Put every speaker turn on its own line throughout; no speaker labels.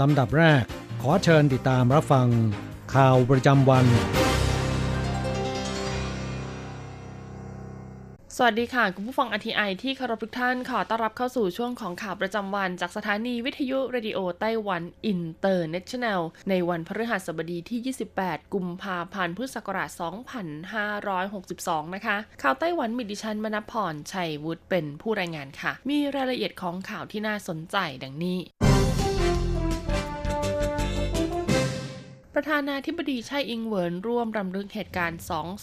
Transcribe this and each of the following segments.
ลำดับแรก ขอเชิญติดตามรับฟัง ข่าวประจำวัน
สวัสดีค่ะ คุณผู้ฟัง RTI ที่เคารพทุกท่านขอต้อนรับเข้าสู่ช่วงของข่าวประจำวัน จากสถานีวิทยุเรดิโอไต้หวันอินเตอร์เนชั่นแนลในวันพฤหัสบดีที่ 28 กุมภาพันธ์พุทธศักราช 2562 นะคะ ข่าวไต้หวันมีดิฉันมณพรชัยวุฒิเป็นผู้รายงานค่ะ มีรายละเอียดของข่าวที่น่าสนใจดังนี้ ประธานาธิบดีไช่อิงเหวินร่วมรำลึกเหตุการณ์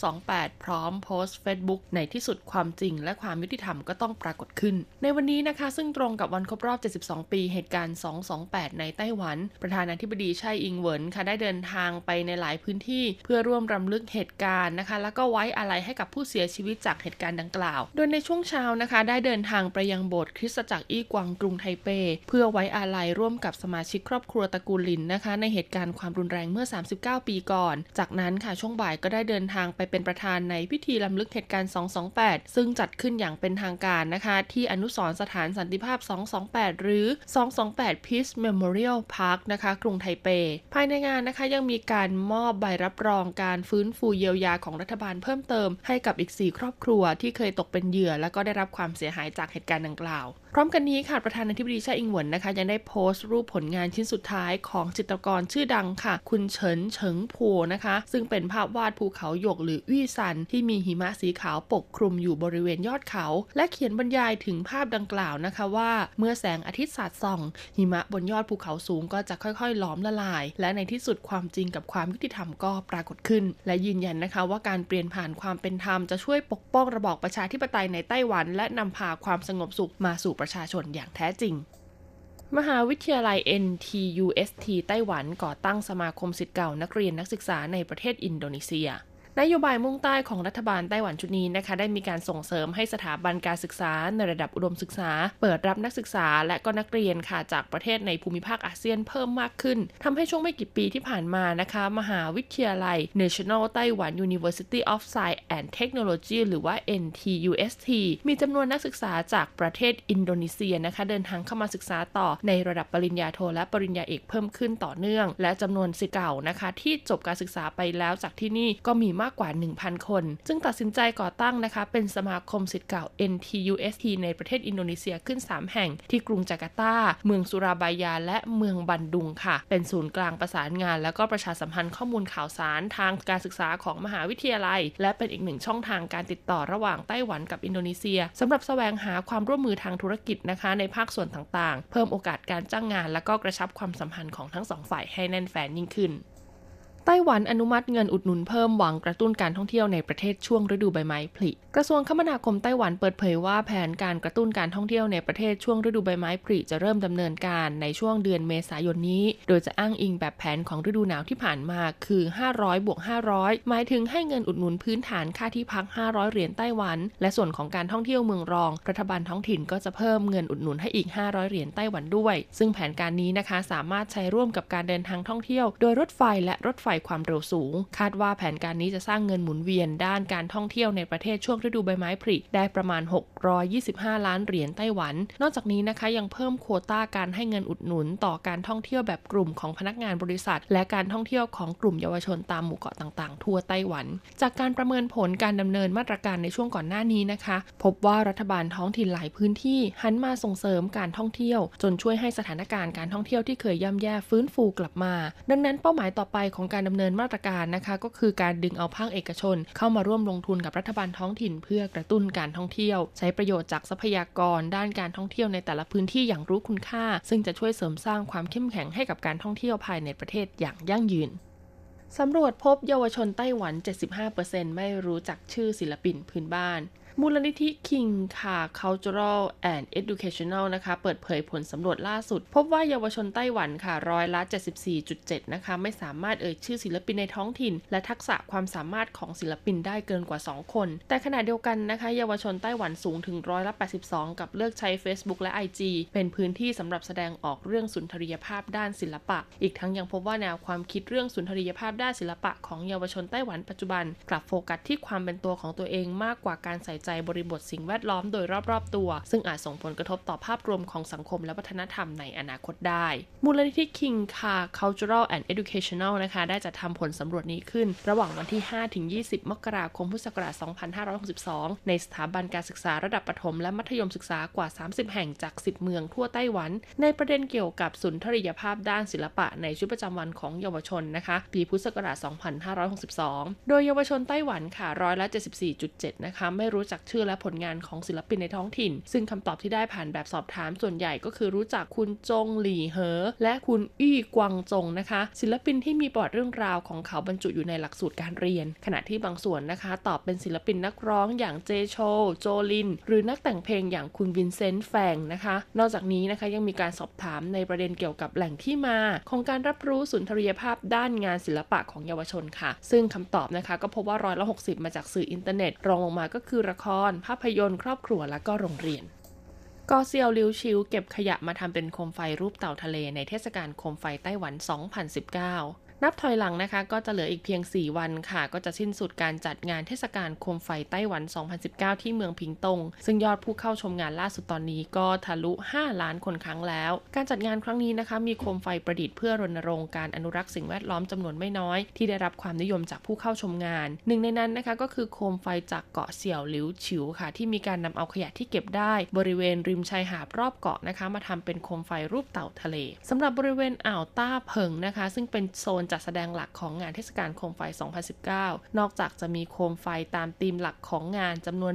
228 พร้อมโพสต์ Facebook ในที่สุดความจริงและความยุติธรรมก็ต้องปรากฏขึ้น ในวันนี้นะคะ ซึ่งตรงกับวันครบรอบ 72 ปีเหตุการณ์ 228 ในไต้หวัน ประธานาธิบดีไช่อิงเหวินค่ะได้เดินทางไปในหลายพื้นที่ เพื่อร่วมรำลึกเหตุการณ์นะคะ แล้วก็ไว้อาลัยให้กับผู้เสียชีวิตจากเหตุการณ์ดังกล่าว โดยในช่วงเช้านะคะ ได้เดินทางไปยังโบสถ์คริสตจักรอี้กวางกรุงไทเป เพื่อไว้อาลัยร่วมกับสมาชิกครอบครัวตระกูลลินนะคะ ในเหตุการณ์ความรุนแรงเมื่อ39 ปีก่อน จากนั้นค่ะช่วงบ่ายก็ได้เดินทางไปเป็นประธานในพิธีล้ำลึกเหตุการณ์ 228 ซึ่งจัดขึ้นอย่างเป็นทางการนะคะ ที่อนุสรณ์สถานสันติภาพ 228 หรือ 228 Peace Memorial Park นะคะ กรุงไทเป ภายในงานนะคะยังมีการมอบใบรับรองการฟื้นฟูเยียวยาของรัฐบาลเพิ่มเติมให้กับอีก 4 ครอบครัวที่เคยตกเป็นเหยื่อ และก็ได้รับความเสียหายจากเหตุการณ์ดังกล่าว พร้อมกันนี้ค่ะประธานาธิบดีชาอิงหวนนะคะยังได้โพสต์รูปผลงานชิ้นสุดท้ายของจิตรกรชื่อดังค่ะ คุณเฉินเฉิงพัวนะคะ ซึ่งเป็นภาพวาดภูเขาหยกหรือวี่ซัน ที่มีหิมะสีขาวปกคลุมอยู่บริเวณยอดเขา และเขียนบรรยายถึงภาพดังกล่าวนะคะว่า เมื่อแสงอาทิตย์สาดส่อง หิมะบนยอดภูเขาสูงก็จะค่อยๆล้อมละลาย และในที่สุดความจริงกับความยุติธรรมก็ปรากฏขึ้น และยืนยันนะคะว่าการเปลี่ยนผ่านความเป็นธรรมจะช่วยปกป้องระบอบประชาธิปไตยในไต้หวัน และนำพาความสงบสุขมาสู่ประชาชนอย่างแท้จริง มหาวิทยาลัย NTUST ไต้หวันก่อตั้งสมาคมสิทธิ์เก่านักเรียนนักศึกษาในประเทศอินโดนีเซีย นโยบายมุ่งใต้ของรัฐบาลไต้หวันชุดนี้นะคะ ได้มีการส่งเสริมให้สถาบันการศึกษาในระดับอุดมศึกษา เปิดรับนักศึกษาและก็นักเรียนค่ะจากประเทศในภูมิภาคอาเซียนเพิ่มมากขึ้นทำให้ช่วงไม่กี่ปีที่ผ่านมานะคะ มหาวิทยาลัย National Taiwan University of Science and Technology หรือว่า NTUST มีจำนวนนักศึกษาจากประเทศอินโดนีเซียนะคะ เดินทางเข้ามาศึกษาต่อในระดับปริญญาโทและปริญญาเอกเพิ่มขึ้นต่อเนื่อง และจำนวนศิษย์เก่านะคะ ที่จบการศึกษาไปแล้วจากที่นี่ก็มีมากากกว่า 1,000 คนซึ่งตัดสินใจก่อตั้งนะคะ เป็นสมาคมศิษย์เก่า NTUST ในประเทศอินโดนีเซียขึ้น 3 แห่ง ที่กรุงจาการ์ตา เมืองสุราบายา และเมืองบันดุงค่ะ เป็นศูนย์กลางประสานงาน และก็ประชาสัมพันธ์ข้อมูลข่าวสารทางการศึกษาของมหาวิทยาลัย และเป็นอีกหนึ่งช่องทางการติดต่อระหว่างไต้หวันกับอินโดนีเซียสำหรับแสวงหาความร่วมมือทางธุรกิจนะคะ ในภาคส่วนต่างๆ เพิ่มโอกาสการจ้างงาน และก็กระชับความสัมพันธ์ของทั้งสองฝ่ายให้แน่นแฟ้นยิ่งขึ้น ไต้หวันอนุมัติเงินอุดหนุนเพิ่มหวังกระตุ้นการท่องเที่ยวในประเทศช่วงฤดูใบไม้ผลิ กระทรวงคมนาคมไต้หวันเปิดเผยว่าแผนการกระตุ้นการท่องเที่ยวในประเทศช่วงฤดูใบไม้ผลิจะเริ่มดำเนินการในช่วงเดือนเมษายนนี้ โดยจะอ้างอิงแบบแผนของฤดูหนาวที่ผ่านมาคือ 500บวก500 หมายถึงให้เงินอุดหนุนพื้นฐานค่าที่พัก 500 เหรียญไต้หวัน และส่วนของการท่องเที่ยวเมืองรอง รัฐบาลท้องถิ่นก็จะเพิ่มเงินอุดหนุนให้อีก 500 เหรียญไต้หวันด้วย ซึ่งแผนการนี้นะคะสามารถใช้ร่วมกับการเดินทางท่องเที่ยว โดยรถไฟและรถไฟความเร็วสูง คาดว่าแผนการนี้จะสร้างเงินหมุนเวียนด้านการท่องเที่ยวในประเทศช่วงฤดูใบไม้ผลิได้ประมาณ 625 ล้านเหรียญไต้หวัน นอกจากนี้นะคะยังเพิ่มโควต้าการให้เงินอุดหนุนต่อการท่องเที่ยวแบบกลุ่มของพนักงานบริษัท และการท่องเที่ยวของกลุ่มเยาวชนตามหมู่เกาะต่างๆ ทั่วไต้หวัน จากการประเมินผลการดำเนินมาตรการในช่วงก่อนหน้านี้นะคะ พบว่ารัฐบาลท้องถิ่นหลายพื้นที่หันมาส่งเสริมการท่องเที่ยว จนช่วยให้สถานการณ์การท่องเที่ยวที่เคยย่ำแย่ฟื้นฟูกลับมา ดังนั้นเป้าหมายต่อไปของการดำเนินมาตรการนะคะ ก็คือการดึงเอาภาคเอกชน เข้ามาร่วมลงทุนกับรัฐบาลท้องถิ่น เพื่อกระตุ้นการท่องเที่ยว ใช้ประโยชน์จากทรัพยากร ด้านการท่องเที่ยวในแต่ละพื้นที่อย่างรู้คุณค่า ซึ่งจะช่วยเสริมสร้างความเข้มแข็งให้กับการท่องเที่ยวภายในประเทศอย่างยั่งยืนสำรวจพบเยาวชนไต้หวัน 75%ไม่รู้จักชื่อศิลปินพื้นบ้าน มูลนิธิ King ค่ะ Cultural and Educational นะคะ เปิดเผยผลสำรวจล่าสุด พบว่าเยาวชนไต้หวันค่ะร้อยละ 74.7 นะคะ ไม่สามารถเอ่ยชื่อศิลปินในท้องถิ่น และทักษะความสามารถของศิลปินได้เกินกว่า 2 คน แต่ขณะเดียวกันนะคะ เยาวชนไต้หวันสูงถึงร้อยละ 82 กับเลือกใช้ Facebook และ IG เป็นพื้นที่สำหรับแสดงออกเรื่องสุนทรียภาพด้านศิลปะ อีกทั้งยังพบว่าแนวความคิดเรื่องสุนทรียภาพด้านศิลปะของเยาวชนไต้หวันปัจจุบัน กลับโฟกัสที่ความเป็นตัวของตัวเองมากกว่าการใส่ใจบริบทสิ่งแวดล้อมโดยรอบๆตัว ซึ่งอาจส่งผลกระทบต่อภาพรวมของสังคมและวัฒนธรรมในอนาคตได้ มูลนิธิ King Car Cultural and Educational นะคะได้จัดทำผลสำรวจนี้ขึ้น ระหว่างวันที่ 5-20 มกราคมพุทธศักราช 2562 ในสถาบันการศึกษาระดับประถมและมัธยมศึกษากว่า 30 แห่งจาก 10 เมืองทั่วไต้หวัน ในประเด็นเกี่ยวกับสุนทรียภาพด้านศิลปะในชีวิตประจำวันของเยาวชนนะคะปีพุทธศักราช 2562 โดยเยาวชนไต้หวันค่ะร้อยละ 74.7 นะคะไม่รู้จักชื่อและผลงานของศิลปินในท้องถิ่น ซึ่งคำตอบที่ได้ผ่านแบบสอบถามส่วนใหญ่ก็คือรู้จักคุณจงหลี่เหอ และคุณอี้กวางจงนะคะ ศิลปินที่มีประวัติเรื่องราวของเขาบรรจุอยู่ในหลักสูตรการเรียน ขณะที่บางส่วนนะคะ ตอบเป็นศิลปินนักร้องอย่าง Jay Chou Jolin หรือนักแต่งเพลงอย่างคุณ Vincent Fang นะคะ นอกจากนี้นะคะยังมีการสอบถามในประเด็นเกี่ยวกับแหล่งที่มา ของการรับรู้สุนทรียภาพด้านงานศิลปะของเยาวชนค่ะ ซึ่งคำตอบนะคะก็พบว่าร้อยละ60มาจากสื่ออินเทอร์เน็ตรองลงมาก็คือละคร ภาพยนตร์ครอบครัวและก็โรงเรียนกอเซียวลิวชิวเก็บขยะมาทำเป็นโคมไฟรูปเต่าทะเลในเทศกาลโคมไฟไต้หวัน 2019 นับถอยหลังนะคะก็จะเหลืออีกเพียง 4 วันค่ะ ก็จะสิ้นสุดการจัดงานเทศกาลโคมไฟไต้หวัน 2019 ที่เมืองพิงตง ซึ่งยอดผู้เข้าชมงานล่าสุดตอนนี้ก็ทะลุ 5 ล้านคนครั้งแล้ว การจัดงานครั้งนี้นะคะ มีโคมไฟประดิษฐ์เพื่อรณรงค์การอนุรักษ์สิ่งแวดล้อมจำนวนไม่น้อย ที่ได้รับความนิยมจากผู้เข้าชมงาน หนึ่งในนั้นนะคะก็คือโคมไฟจากเกาะเสี่ยวหลิวฉิวค่ะ ที่มีการนำเอาขยะที่เก็บได้ บริเวณริมชายหาดรอบเกาะนะคะ มาทำเป็นโคมไฟรูปเต่าทะเลสำหรับบริเวณอ่าวต้าเพิงนะคะ ซึ่งเป็นโซนจัดแสดงหลักของงานเทศกาลโคมไฟ 2019 นอกจากจะมีโคมไฟตามธีมหลักของงานจำนวน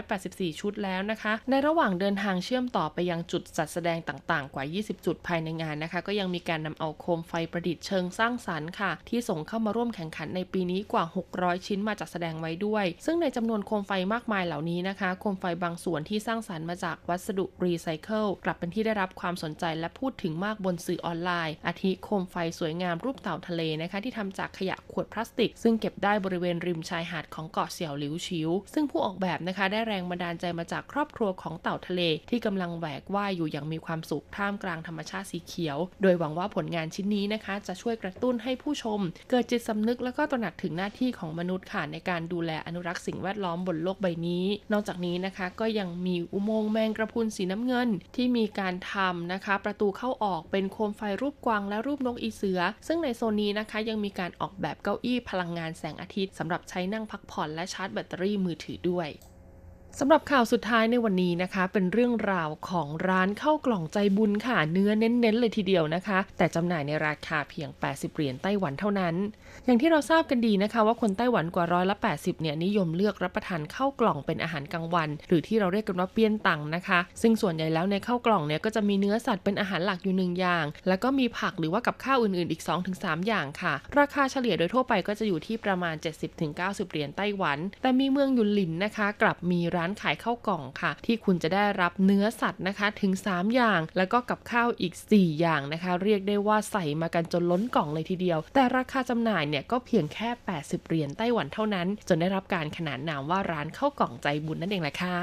184 ชุดแล้วนะคะ ในระหว่างเดินทางเชื่อมต่อไปยังจุดจัดแสดงต่างๆ กว่า 20 จุดภายในงานนะคะ ก็ยังมีการนำเอาโคมไฟประดิษฐ์เชิงสร้างสรรค์ค่ะ ที่ส่งเข้ามาร่วมแข่งขันในปีนี้กว่า 600 ชิ้นมาจัดแสดงไว้ด้วย ซึ่งในจำนวนโคมไฟมากมายเหล่านี้นะคะ โคมไฟบางส่วนที่สร้างสรรค์มาจากวัสดุรีไซเคิลกลับเป็นที่ได้รับความสนใจและพูดถึงมากบนสื่อออนไลน์ อาทิโคมไฟสวยงามรูปเต่าทะเลนะคะที่ทำจากขยะขวดพลาสติก ซึ่งเก็บได้บริเวณริมชายหาดของเกาะเสี่ยวหลิวชิว ซึ่งผู้ออกแบบนะคะได้แรงบันดาลใจมาจากครอบครัวของเต่าทะเล ที่กำลังแหวกว่ายอยู่อย่างมีความสุขท่ามกลางธรรมชาติสีเขียว โดยหวังว่าผลงานชิ้นนี้นะคะจะช่วยกระตุ้นให้ผู้ชม เกิดจิตสำนึกและก็ตระหนักถึงหน้าที่ของมนุษย์ค่ะในการดูแลอนุรักษ์สิ่งแวดล้อมบนโลกใบนี้ นอกจากนี้นะคะก็ยังมีอุโมงค์แมงกระพุนสีน้ำเงิน ที่มีการทำนะคะ ประตูเข้าออกเป็นโคมไฟรูปกวางและรูปนกอีเสือ ซึ่งในโซนนี้นะคะยังมีการออกแบบเก้าอี้พลังงานแสงอาทิตย์สำหรับใช้นั่งพักผ่อนและชาร์จแบตเตอรี่มือถือด้วย สำหรับข่าวสุดท้ายในวันนี้นะคะ เป็นเรื่องราวของร้านข้าวกล่องใจบุญค่ะเนื้อเน้นๆเลยทีเดียวนะคะ แต่จำหน่ายในราคาเพียง 80 เหรียญไต้หวันเท่านั้น อย่างที่เราทราบกันดีนะคะ ว่าคนไต้หวันกว่าร้อยละ 80 เนี่ยนิยมเลือกรับประทานข้าวกล่องเป็นอาหารกลางวัน หรือที่เราเรียกกันว่าเปี้ยนตังนะคะ ซึ่งส่วนใหญ่แล้วในข้าวกล่องเนี่ยก็จะมีเนื้อสัตว์เป็นอาหารหลักอยู่หนึ่งอย่าง แล้วก็มีผักหรือว่ากับข้าวอื่นๆอีก 2-3 อย่างค่ะ ราคาเฉลี่ยโดยทั่วไปก็จะอยู่ที่ประมาณ 70-90 เหรียญไต้หวัน แต่มีเมืองยุนหลินนะคะ กลับมีร้านร้านขายข้าวกล่องค่ะ ที่คุณจะได้รับเนื้อสัตว์นะคะถึง 3 อย่าง แล้วก็กับข้าวอีก 4 อย่างนะคะ เรียกได้ว่าใส่มากันจนล้นกล่องเลยทีเดียว แต่ราคาจำหน่ายเนี่ยก็เพียงแค่ 80 เหรียญไต้หวันเท่านั้น จนได้รับการขนานนามว่าร้านข้าวกล่องใจบุญนั่นเองแหละค่ะ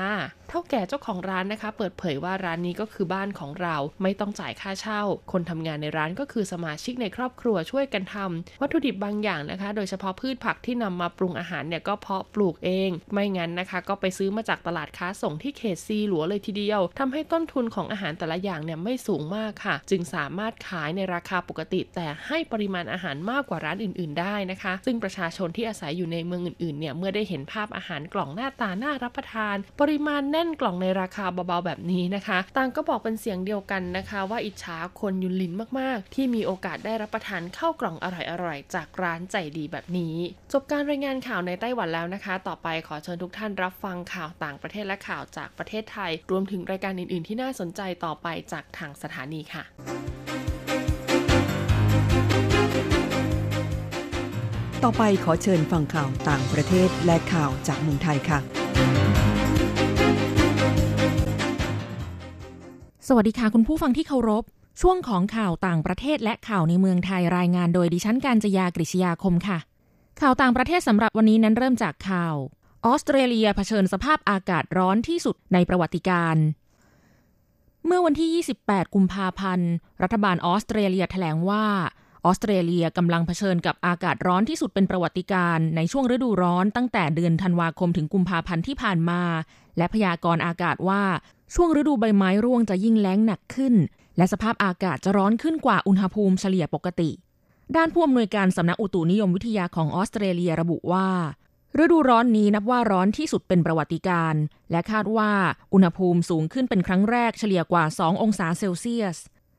เท่าแก่เจ้าของร้านนะคะ เปิดเผยว่าร้านนี้ก็คือบ้านของเราไม่ต้องจ่ายค่าเช่า คนทำงานในร้านก็คือสมาชิกในครอบครัวช่วยกันทำวัตถุดิบบางอย่างนะคะ โดยเฉพาะพืชผักที่นำมาปรุงอาหารเนี่ยก็เพาะปลูกเอง ไม่งั้นนะคะ ก็ไปซื้อมาจากากตลาดค้าส่งที่เขตซีหลัวเลยทีเดียวทำให้ต้นทุนของอาหารแต่ละอย่างเนี่ยไม่สูงมากค่ะ จึงสามารถขายในราคาปกติ แต่ให้ปริมาณอาหารมากกว่าร้านอื่น ๆ ได้นะคะ ซึ่งประชาชนที่อาศัยอยู่ในเมืองอื่น ๆ เนี่ยเมื่อได้เห็นภาพอาหารกล่องหน้าตาน่ารับประทาน ปริมาณแน่นกล่องในราคาเบา ๆ แบบนี้นะคะ ต่างก็บอกเป็นเสียงเดียวกันนะคะ ว่าอิจฉาคนยุนลินมาก ๆ ที่มีโอกาสได้รับประทานข้าวกล่องอร่อย ๆ จากร้านใจดีแบบนี้ จบการรายงานข่าวในไต้หวันแล้วนะคะ ต่อไปขอเชิญทุกท่านรับฟังข่าวต่างประเทศและข่าวจากประเทศไทย รวมถึงรายการอื่น ๆ ที่น่าสนใจต่อไปจากทางสถานีค่ะ
ต่อไปขอเชิญฟังข่าวต่างประเทศและข่าวจากเมืองไทยค่ะ
สวัสดีค่ะคุณผู้ฟังที่เคารพ ช่วงของข่าวต่างประเทศและข่าวในเมืองไทยรายงานโดยดิฉันการจยากริชยาคมค่ะ ข่าวต่างประเทศสำหรับวันนี้นั้นเริ่มจากข่าว ออสเตรเลียเผชิญสภาพอากาศร้อนที่สุดในประวัติการ เมื่อวันที่ 28 กุมภาพันธ์ รัฐบาลออสเตรเลียแถลงว่า ออสเตรเลียกำลังเผชิญกับอากาศร้อนที่สุดเป็นประวัติการในช่วงฤดูร้อนตั้งแต่เดือนธันวาคมถึงกุมภาพันธ์ที่ผ่านมา และพยากรณ์อากาศว่าช่วงฤดูใบไม้ร่วงจะยิ่งแล้งหนักขึ้น และสภาพอากาศจะร้อนขึ้นกว่าอุณหภูมิเฉลี่ยปกติ ด้านผู้อำนวยการสำนักอุตุนิยมวิทยาของออสเตรเลียระบุว่า ฤดูร้อนนี้นับว่าร้อนที่สุดเป็นประวัติการ และคาดว่าอุณหภูมิสูงขึ้นเป็นครั้งแรกเฉลี่ยกว่า 2 องศาเซลเซียส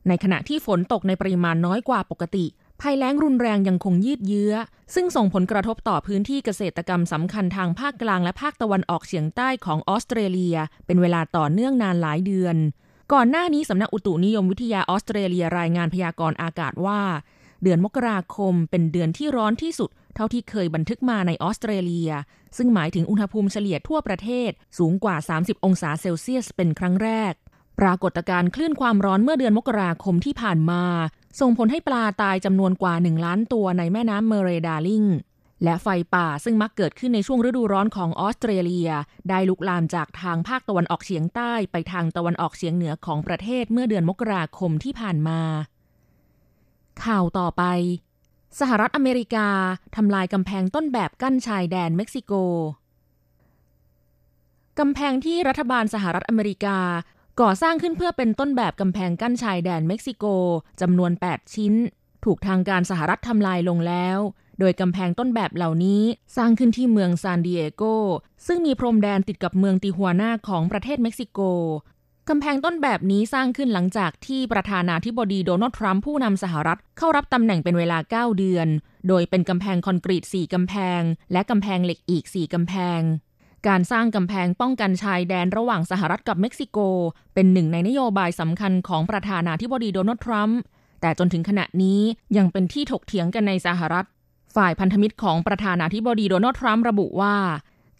ในขณะที่ฝนตกในปริมาณน้อยกว่าปกติ ภัยแล้งรุนแรงยังคงยืดเยื้อ ซึ่งส่งผลกระทบต่อพื้นที่เกษตรกรรมสำคัญทางภาคกลางและภาคตะวันออกเฉียงใต้ของออสเตรเลีย เป็นเวลาต่อเนื่องนานหลายเดือน ก่อนหน้านี้สำนักอุตุนิยมวิทยาออสเตรเลียรายงานพยากรณ์อากาศว่า เดือนมกราคมเป็นเดือนที่ร้อนที่สุด เท่าที่เคยบันทึกมาในออสเตรเลีย ซึ่งหมายถึงอุณหภูมิเฉลี่ยทั่วประเทศสูงกว่า 30 องศาเซลเซียสเป็นครั้งแรก ปรากฏการณ์คลื่นความร้อนเมื่อเดือนมกราคมที่ผ่านมา ส่งผลให้ปลาตายจำนวนกว่า 1 ล้านตัวในแม่น้ำเมเรดาลิงและไฟป่าซึ่งมักเกิดขึ้นในช่วงฤดูร้อนของออสเตรเลีย ได้ลุกลามจากทางภาคตะวันออกเฉียงใต้ไปทางตะวันออกเฉียงเหนือของประเทศเมื่อเดือนมกราคมที่ผ่านมา ข่าวต่อไป สหรัฐอเมริกาทำลายกำแพงต้นแบบกั้นชายแดนเม็กซิโก กำแพงที่รัฐบาลสหรัฐอเมริกา ก่อสร้างขึ้นเพื่อเป็นต้นแบบกำแพงกั้นชายแดนเม็กซิโกจำนวน 8 ชิ้น ถูกทางการสหรัฐทำลายลงแล้ว โดยกำแพงต้นแบบเหล่านี้สร้างขึ้นที่เมืองซานดิเอโก ซึ่งมีพรมแดนติดกับเมืองติฮัวนาของประเทศเม็กซิโก กำแพงต้นแบบนี้สร้างขึ้นหลังจากที่ประธานาธิบดีโดนัลด์ทรัมป์ผู้นำสหรัฐเข้ารับตำแหน่งเป็นเวลา 9 เดือน โดยเป็นกำแพงคอนกรีต 4 กำแพง และกำแพงเหล็กอีก 4 กำแพง การสร้างกำแพงป้องกันชายแดนระหว่างสหรัฐกับเม็กซิโก เป็นหนึ่งในนโยบายสำคัญของประธานาธิบดีโดนัลด์ทรัมป์แต่จนถึงขณะนี้ยังเป็นที่ถกเถียงกันในสหรัฐ ฝ่ายพันธมิตรของประธานาธิบดีโดนัลด์ทรัมป์ระบุว่า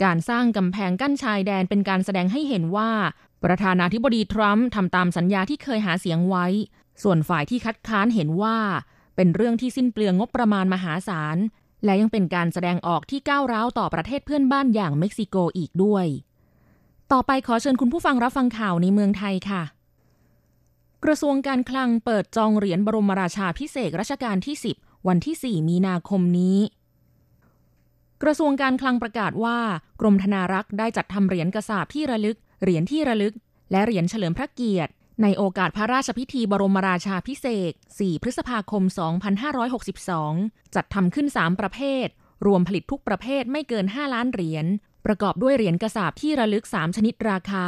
การสร้างกำแพงกั้นชายแดนเป็นการแสดงให้เห็นว่า ประธานาธิบดีทรัมป์ทำตามสัญญาที่เคยหาเสียงไว้ ส่วนฝ่ายที่คัดค้านเห็นว่า เป็นเรื่องที่สิ้นเปลืองงบประมาณมหาศาล และยังเป็นการแสดงออกที่ก้าวร้าวต่อประเทศเพื่อนบ้านอย่างเม็กซิโกอีกด้วย ต่อไปขอเชิญคุณผู้ฟังรับฟังข่าวในเมืองไทยค่ะ กระทรวงการคลังเปิดจองเหรียญบรมราชาพิเศษรัชกาลที่ 10 วันที่ 4 มีนาคมนี้กระทรวงการคลังประกาศว่า กรมธนารักษ์ได้จัดทำเหรียญกระสาบที่ระลึก เหรียญที่ระลึก และเหรียญเฉลิมพระเกียรติ ในโอกาสพระราชพิธีบรมราชาพิเศษ 4 พฤษภาคม 2562 จัดทำขึ้น 3 ประเภท รวมผลิตทุกประเภทไม่เกิน 5 ล้านเหรียญ ประกอบด้วยเหรียญกระสาบที่ระลึก 3 ชนิดราคา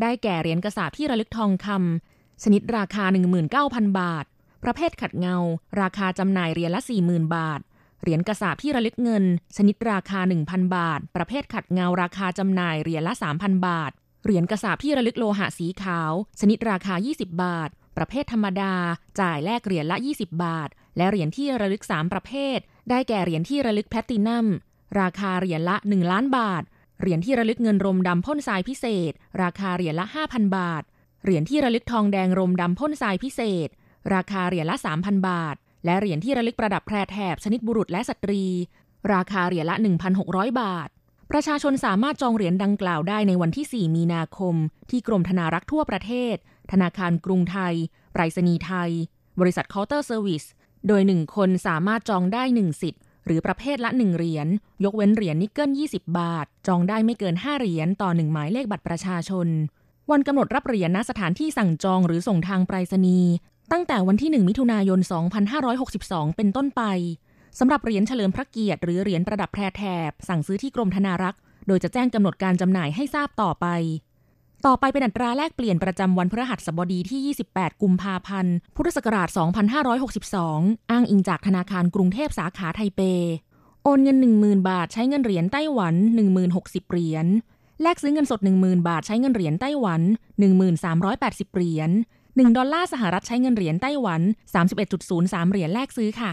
ได้แก่เหรียญกระสาบที่ระลึกทองคำชนิดราคา 19,000 บาท ประเภทขัดเงา ราคาจำหน่ายเหรียญละ 40,000 บาทเหรียญกระสาบที่ระลึกเงิน ชนิดราคา 1,000 บาท ประเภทขัดเงาราคาจำหน่ายเหรียญละ 3,000 บาท เหรียญกระสาบที่ระลึกโลหะสีขาว ชนิดราคา 20 บาท ประเภทธรรมดา จ่ายแลกเหรียญละ 20 บาท และเหรียญที่ระลึก 3 ประเภท ได้แก่เหรียญที่ระลึกแพลตตินัม ราคาเหรียญละ 1 ล้านบาท เหรียญที่ระลึกเงินรมดำพ่นทรายพิเศษ ราคาเหรียญละ 5,000 บาท เหรียญที่ระลึกทองแดงรมดำพ่นทรายพิเศษ ราคาเหรียญละ 3,000 บาท และเหรียญที่ระลึกประดับแพรแถบชนิดบุรุษและสตรี ราคาเหรียญละ 1,600 บาท ประชาชนสามารถจองเหรียญดังกล่าวได้ในวันที่ 4 มีนาคม ที่กรมธนารักษ์ทั่วประเทศ ธนาคารกรุงไทยไปรษณีย์ไทย บริษัทเคาน์เตอร์เซอร์วิส โดย 1 คนสามารถจองได้ 1 สิทธิ์ หรือประเภทละ 1 เหรียญ ยกเว้นเหรียญนิกเกิล 20 บาท จองได้ไม่เกิน 5 เหรียญต่อ 1 หมายเลขบัตรประชาชน วันกำหนดรับเหรียญณสถานที่สั่งจองหรือส่งทางไปรษณีย์ตั้งแต่วันที่ 1 มิถุนายน 2562 เป็นต้นไป สำหรับเหรียญเฉลิมพระเกียรติหรือเหรียญประดับแพรแถบ สั่งซื้อที่กรมธนารักษ์ โดยจะแจ้งกำหนดการจำหน่ายให้ทราบต่อไป ต่อไปเป็นอัตราแลกเปลี่ยนประจำวันพฤหัสบดีที่ 28 กุมภาพันธ์ พุทธศักราช 2562 อ้างอิงจากธนาคารกรุงเทพสาขาไทเป โอนเงิน 10,000 บาทใช้เงินเหรียญไต้หวัน 1060 เหรียญ แลกซื้อเงินสด 10,000 บาทใช้เงินเหรียญไต้หวัน 1380 เหรียญ1ดอลลาร์สหรัฐใช้เงินเหรียญไต้หวัน 31.03 เหรียญแลกซื้อค่ะ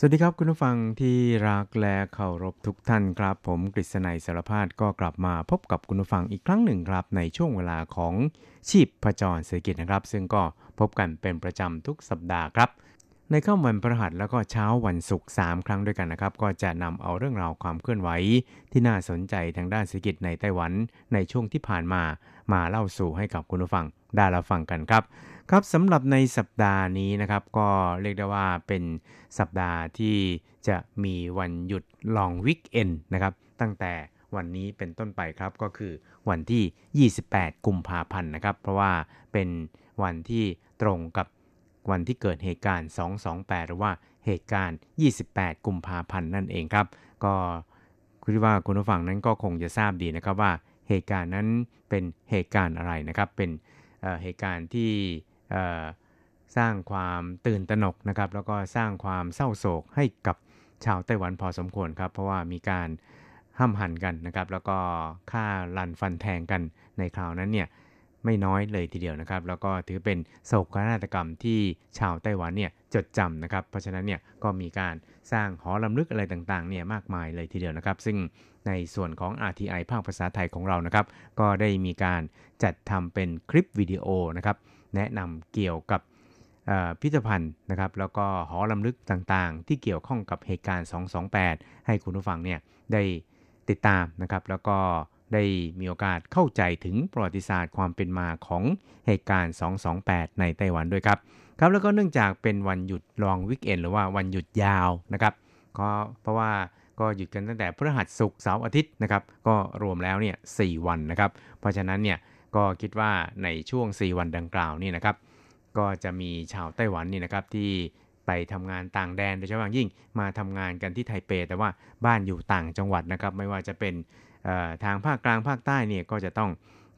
สวัสดีครับคุณผู้ฟังที่รักและเคารพทุกท่านครับ ผมกฤษณัยสารพาดก็กลับมาพบกับคุณผู้ฟังอีกครั้งหนึ่งครับ ในช่วงเวลาของชีพประจรเศรษฐกิจนะครับ ซึ่งก็พบกันเป็นประจำทุกสัปดาห์ครับ ในค่ำวันพฤหัสแล้วก็เช้าวันศุกร์3ครั้งด้วยกันนะครับ ก็จะนำเอาเรื่องราวความเคลื่อนไหว ที่น่าสนใจทางด้านเศรษฐกิจในไต้หวันในช่วงที่ผ่านมา มาเล่าสู่ให้กับคุณผู้ฟังได้รับฟังกันครับ ครับสำหรับในสัปดาห์นี้นะครับ ก็เรียกได้ว่าเป็นสัปดาห์ที่จะมีวันหยุดลองวิกเอนนะครับ ตั้งแต่วันนี้เป็นต้นไปครับก็คือวันที่ 28 กุมภาพันธ์นะครับ เพราะว่าเป็นวันที่ตรงกับ วันที่เกิดเหตุการณ์ 228 หรือว่าเหตุการณ์ 28 กุมภาพันธ์นั่นเองครับ ก็คิดว่าคุณผู้ฟังนั้นก็คงจะทราบดีนะครับว่าเหตุการณ์นั้นเป็นเหตุการณ์อะไรนะครับ เป็นเเหตุการณ์ที่สร้างความตื่นตระหนกนะครับ แล้วก็สร้างความเศร้าโศกให้กับชาวไต้หวันพอสมควรครับ เพราะว่ามีการห้ามหันกันนะครับ แล้วก็ฆ่าลันฟันแทงกันในคราวนั้นเนี่ย ไม่น้อยเลยทีเดียวนะครับ แล้วก็ถือเป็นโศกนาฏกรรมที่ชาวไต้หวันเนี่ยจดจำนะครับ เพราะฉะนั้นเนี่ยก็มีการสร้างหอลำลึกอะไรต่างๆเนี่ยมากมายเลยทีเดียวนะครับ ซึ่งในส่วนของ RTI ภาคภาษาไทยของเรานะครับ ก็ได้มีการจัดทำเป็นคลิปวิดีโอนะครับ แนะนำเกี่ยวกับพิพิธภัณฑ์นะครับ แล้วก็หอลำลึกต่างๆ ที่เกี่ยวข้องกับเหตุการณ์ 228 ให้คุณผู้ฟังเนี่ยได้ติดตามนะครับ แล้วก็ ได้มีโอกาสเข้าใจถึงประวัติศาสตร์ความเป็นมาของเหตุการณ์ 228 ในไต้หวันด้วยครับ ครับแล้วก็เนื่องจากเป็นวันหยุดลองวิกเอนหรือว่าวันหยุดยาวนะครับก็เพราะว่าก็หยุดกันตั้งแต่พฤหัสศุกร์เสาร์อาทิตย์นะครับ ก็รวมแล้วเนี่ยสวันนะครับ เพราะฉะนั้นเนี่ยก็คิดว่าในช่วง 4 วันดังกล่าวนี่นะครับ ก็จะมีชาวไต้หวันนี่นะครับที่ไปทำงานต่างแดนโดยเฉพาะอย่างยิ่งมาทำงานกันที่ไทเป แต่ว่าบ้านอยู่ต่างจังหวัดนะครับ ไม่ว่าจะเป็น ทางภาคกลางภาคใต้เนี่ยก็จะต้อง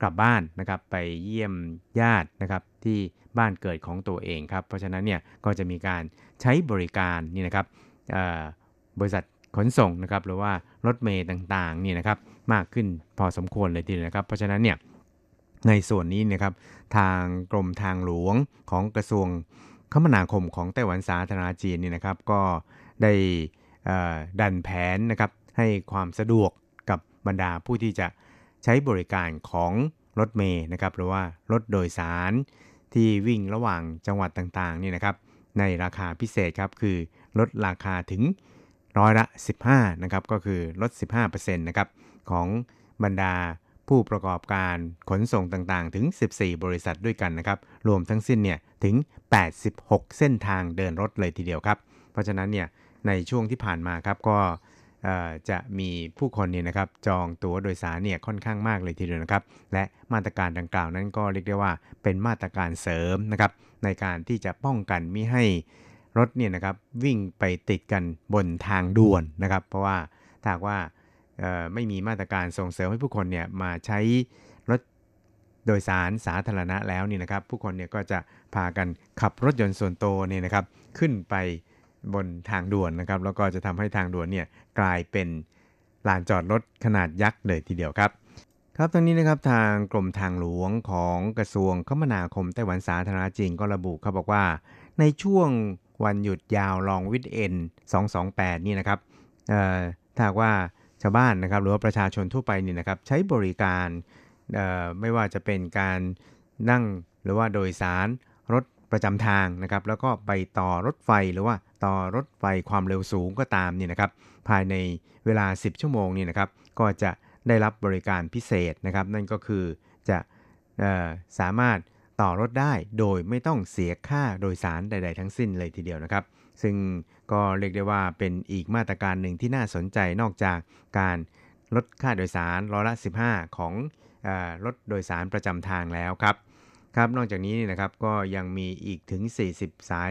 กลับบ้านนะครับไปเยี่ยมญาตินะครับที่บ้านเกิดของตัวเองครับ เพราะฉะนั้นเนี่ยก็จะมีการใช้บริการนี่นะครับบริษัทขนส่งนะครับหรือว่ารถเมย์ต่างๆนี่นะครับมากขึ้นพอสมควรเลยทีเดียวนะครับ เพราะฉะนั้นเนี่ยในส่วนนี้นะครับทางกรมทางหลวงของกระทรวงคมนาคมของไต้หวันสาธารณจีนนี่นะครับก็ได้ดันแผนนะครับให้ความสะดวก บรรดาผู้ที่จะใช้บริการของรถเมย์นะครับหรือว่ารถโดยสารที่วิ่งระหว่างจังหวัดต่างๆนี่นะครับ ในราคาพิเศษครับคือลดราคาถึงร้อยละ 15นะครับก็คือลด 15%นะครับของบรรดาผู้ประกอบการขนส่งต่างๆ ถึง 14 บริษัทด้วยกันนะครับ รวมทั้งสิ้นเนี่ยถึง 86 เส้นทางเดินรถเลยทีเดียวครับ เพราะฉะนั้นเนี่ยในช่วงที่ผ่านมาครับก็ จะมีผู้คนเนี่ยนะครับจองตั๋วโดยสารเนี่ยค่อนข้างมากเลยทีเดียวนะครับ และมาตรการดังกล่าวนั้นก็เรียกได้ว่าเป็นมาตรการเสริมนะครับในการที่จะป้องกันไม่ให้รถเนี่ยนะครับวิ่งไปติดกันบนทางด่วนนะครับ เพราะว่าถ้าว่าไม่มีมาตรการส่งเสริมให้ผู้คนเนี่ยมาใช้รถโดยสารสาธารณะแล้วนี่นะครับ ผู้คนเนี่ยก็จะพากันขับรถยนต์ส่วนตัวเนี่ยนะครับ ขึ้นไปบนทางด่วนนะครับ แล้วก็จะทำให้ทางด่วนเนี่ย กลายเป็นลานจอดรถขนาดยักษ์เลยทีเดียวครับ ครับทั้งนี้นะครับทางกรมทางหลวงของกระทรวงคมนาคมไต้หวันสาธารณจีนก็ระบุเขาบอกว่า ในช่วงวันหยุดยาวลองวิดเอ็น228 นี่นะครับถ้าว่าชาวบ้านนะครับหรือว่าประชาชนทั่วไปนี่นะครับใช้บริการไม่ว่าจะเป็นการนั่งหรือว่าโดยสารรถประจำทางนะครับ แล้วก็ไปต่อรถไฟหรือว่า ต่อรถไฟความเร็วสูงก็ตามนี่นะครับภายในเวลา 10 ชั่วโมงนี่นะครับก็จะได้รับบริการพิเศษนะครับ นั่นก็คือจะสามารถต่อรถได้โดยไม่ต้องเสียค่าโดยสารใด ๆ ทั้งสิ้นเลยทีเดียวนะครับ ซึ่งก็เรียกได้ว่าเป็นอีกมาตรการหนึ่งที่น่าสนใจนอกจากการลดค่าโดยสารร้อยละ 15 ของอรถโดยสารประจำทางแล้วครับ ครับนอกจากนี้นะครับก็ยังมีอีกถึง 40 สาย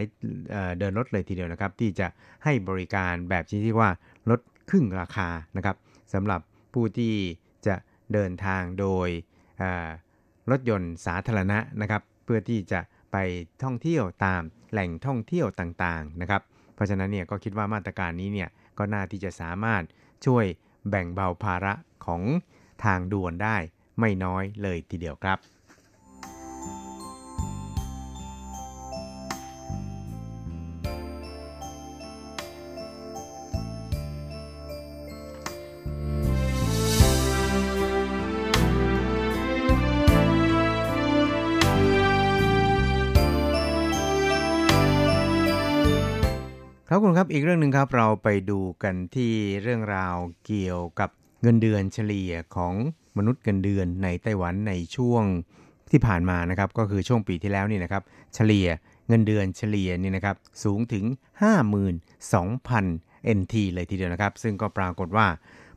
เเดินรถเลยทีเดียวนะครับ ที่จะให้บริการแบบที่ว่าลดครึ่งราคานะครับสำหรับผู้ที่จะเดินทางโดยรถยนต์สาธารณะนะครับ เพื่อที่จะไปท่องเที่ยวตามแหล่งท่องเที่ยวต่างๆนะครับ เพราะฉะนั้นเนี่ยก็คิดว่ามาตรการนี้เนี่ยก็น่าที่จะสามารถช่วยแบ่งเบาภาระของทางด่วนได้ไม่น้อยเลยทีเดียวครับ ครับคุณครับอีกเรื่องหนึ่งครับเราไปดูกันที่เรื่องราวเกี่ยวกับเงินเดือนเฉลี่ยของมนุษย์เงินเดือนในไต้หวันในช่วงที่ผ่านมานะครับก็คือช่วงปีที่แล้วนี่นะครับเฉลี่ยเงินเดือนเฉลี่ยนี่นะครับสูงถึง 52,000 NT เลยทีเดียวนะครับ ซึ่งก็ปรากฏว่า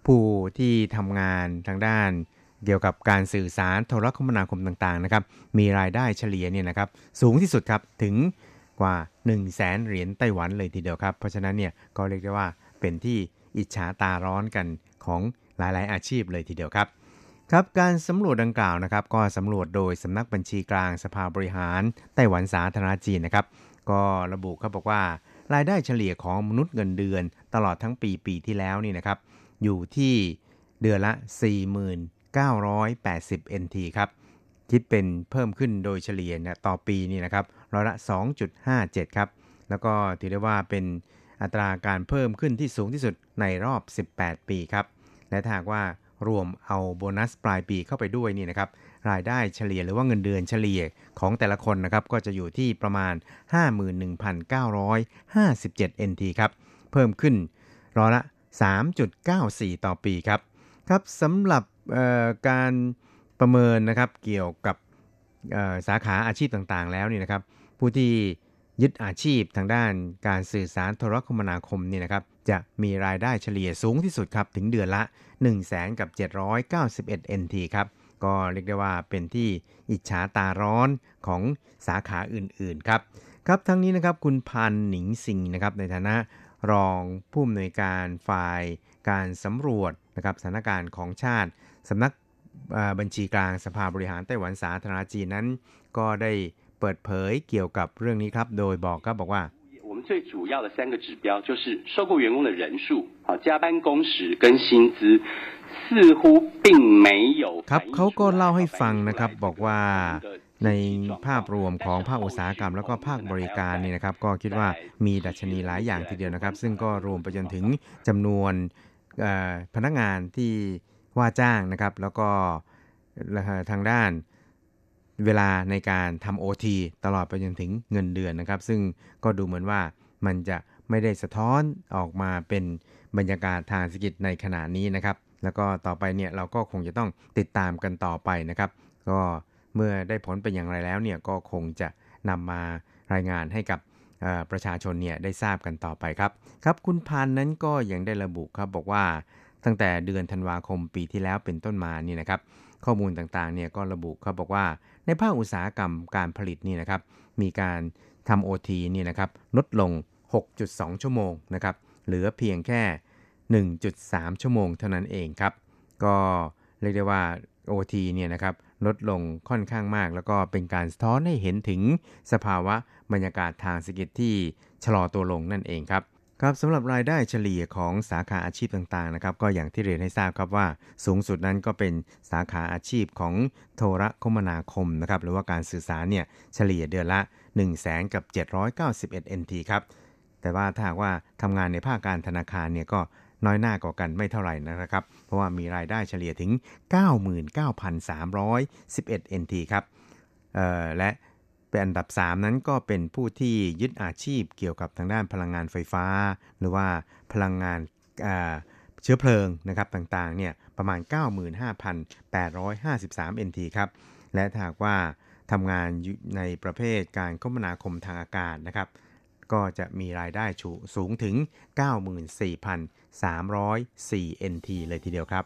ผู้ที่ทำงานทางด้านเกี่ยวกับการสื่อสารโทรคมนาคมต่างๆนะครับมีรายได้เฉลี่ยเนี่ยนะครับสูงที่สุดครับถึง กว่า 1 0 0 0 0แสนเหรียญไต้หวันเลยทีเดียวครับ เพราะฉะนั้นเนี่ยก็เรียกได้ว่าเป็นที่อิจฉาตาร้อนกันของหลายๆ อาชีพเลยทีเดียวครับครับการสำรวจดังกล่าวนะครับก็สำรวจโดยสำนักบัญชีกลางสภาบริหารไต้หวันสาธารณจีนนะครับ ก็ระบุเขาบอกว่ารายได้เฉลี่ยของมนุษย์เงินเดือนตลอดทั้งปีปีที่แล้วนี่นะครับ อยู่ที่เดือนละ 4980 NT ครับ คิดเป็นเพิ่มขึ้นโดยเฉลี่ยนะต่อปีนี่นะครับ ร้อยละ 2.57 ครับ แล้วก็ถือได้ว่าเป็นอัตราการเพิ่มขึ้นที่สูงที่สุดในรอบ 18 ปีครับ และถ้าหากว่ารวมเอาโบนัสปลายปีเข้าไปด้วยนี่นะครับ รายได้เฉลี่ยหรือว่าเงินเดือนเฉลี่ยของแต่ละคนนะครับ ก็จะอยู่ที่ประมาณ 51,957 NT ครับ เพิ่มขึ้นร้อยละ 3.94 ต่อปีครับ ครับสำหรับการประเมินนะครับเกี่ยวกับสาขาอาชีพต่างๆ แล้วนี่นะครับ ผู้ที่ยึดอาชีพทางด้านการสื่อสารโทรคมนาคมนี่นะครับจะมีรายได้เฉลี่ยสูงที่สุดครับถึงเดือนละ 1 0 0 0 0แกับ791 NT ครับก็เรียกได้ว่าเป็นที่อิจฉาตาร้อนของสาขาอื่นๆครับครับทั้งนี้นะครับคุณพันหนิงสิงนะครับในฐานะรองผู้อำนวยการฝ่ายการสำรวจนะครับสถานการณ์ของชาติสำนักบัญชีกลางสภาบริหารไต้หวันสาธารณจีนนั้น ก็ได้ เปิดเผยเกี่ยวกับเรื่องนี้ครับ โดยบอกก็บอกว่า
我们最主要的三个指标就是受雇员工的人数、好加班工时跟薪资，似乎并没有。
ครับเขาก็เล่าให้ฟังนะครับ บอกว่าในภาพรวมของภาคอุตสาหกรรม แล้วก็ภาคบริการนี่นะครับ ก็คิดว่ามีดัชนีหลายอย่างทีเดียวนะครับ ซึ่งก็รวมไปจนถึงจำนวนพนักงานที่ ว่าจ้างนะครับ แล้วก็ทางด้าน เวลาในการทำ OT ตลอดไปจนถึงเงินเดือนนะครับ ซึ่งก็ดูเหมือนว่ามันจะไม่ได้สะท้อนออกมาเป็นบรรยากาศทางเศรษฐกิจในขณะนี้นะครับ แล้วก็ต่อไปเนี่ยเราก็คงจะต้องติดตามกันต่อไปนะครับ ก็เมื่อได้ผลเป็นอย่างไรแล้วเนี่ยก็คงจะนำมารายงานให้กับประชาชนเนี่ยได้ทราบกันต่อไปครับครับ คุณพันนั้นก็ยังได้ระบุครับบอกว่าตั้งแต่เดือนธันวาคมปีที่แล้วเป็นต้นมานี่นะครับ ข้อมูลต่างๆเนี่ยก็ระบุครับอกว่า ในภาคอุตสาหกรรมการผลิตนี่นะครับ มีการทำ OT นี่นะครับลดลง 6.2 ชั่วโมงนะครับ เหลือเพียงแค่ 1.3 ชั่วโมงเท่านั้นเองครับ ก็เรียกได้ว่า OT เนี่ยนะครับลดลงค่อนข้างมาก แล้วก็เป็นการสะท้อนให้เห็นถึงสภาวะบรรยากาศทางเศรษฐกิจที่ชะลอตัวลงนั่นเองครับ ครับสำหรับรายได้เฉลี่ยของสาขาอาชีพต่างๆนะครับ ก็อย่างที่เรียนให้ทราบครับว่า สูงสุดนั้นก็เป็นสาขาอาชีพของโทรคมนาคมนะครับหรือว่าการสื่อสารเนี่ยเฉลี่ยเดือนละ 1 0 0 0 0แสนกับ 791 NT ครับแต่ว่าถ้าว่าทำงานในภาคการธนาคารเนี่ยก็น้อยหน้ากว่ากันไม่เท่าไหร่นะครับ เพราะว่ามีรายได้เฉลี่ยถึง 99,311 NT ครับและ เป็นอันดับ 3 นั้นก็เป็นผู้ที่ยึดอาชีพเกี่ยวกับทางด้านพลังงานไฟฟ้า หรือว่าพลังงานเชื้อเพลิงนะครับต่างๆเนี่ยประมาณ 95,853 NT ครับ และถ้าหากว่าทำงานในประเภทการคมนาคมทางอากาศนะครับ ก็จะมีรายได้สูงถึง 94,304 NT เลยทีเดียวครับ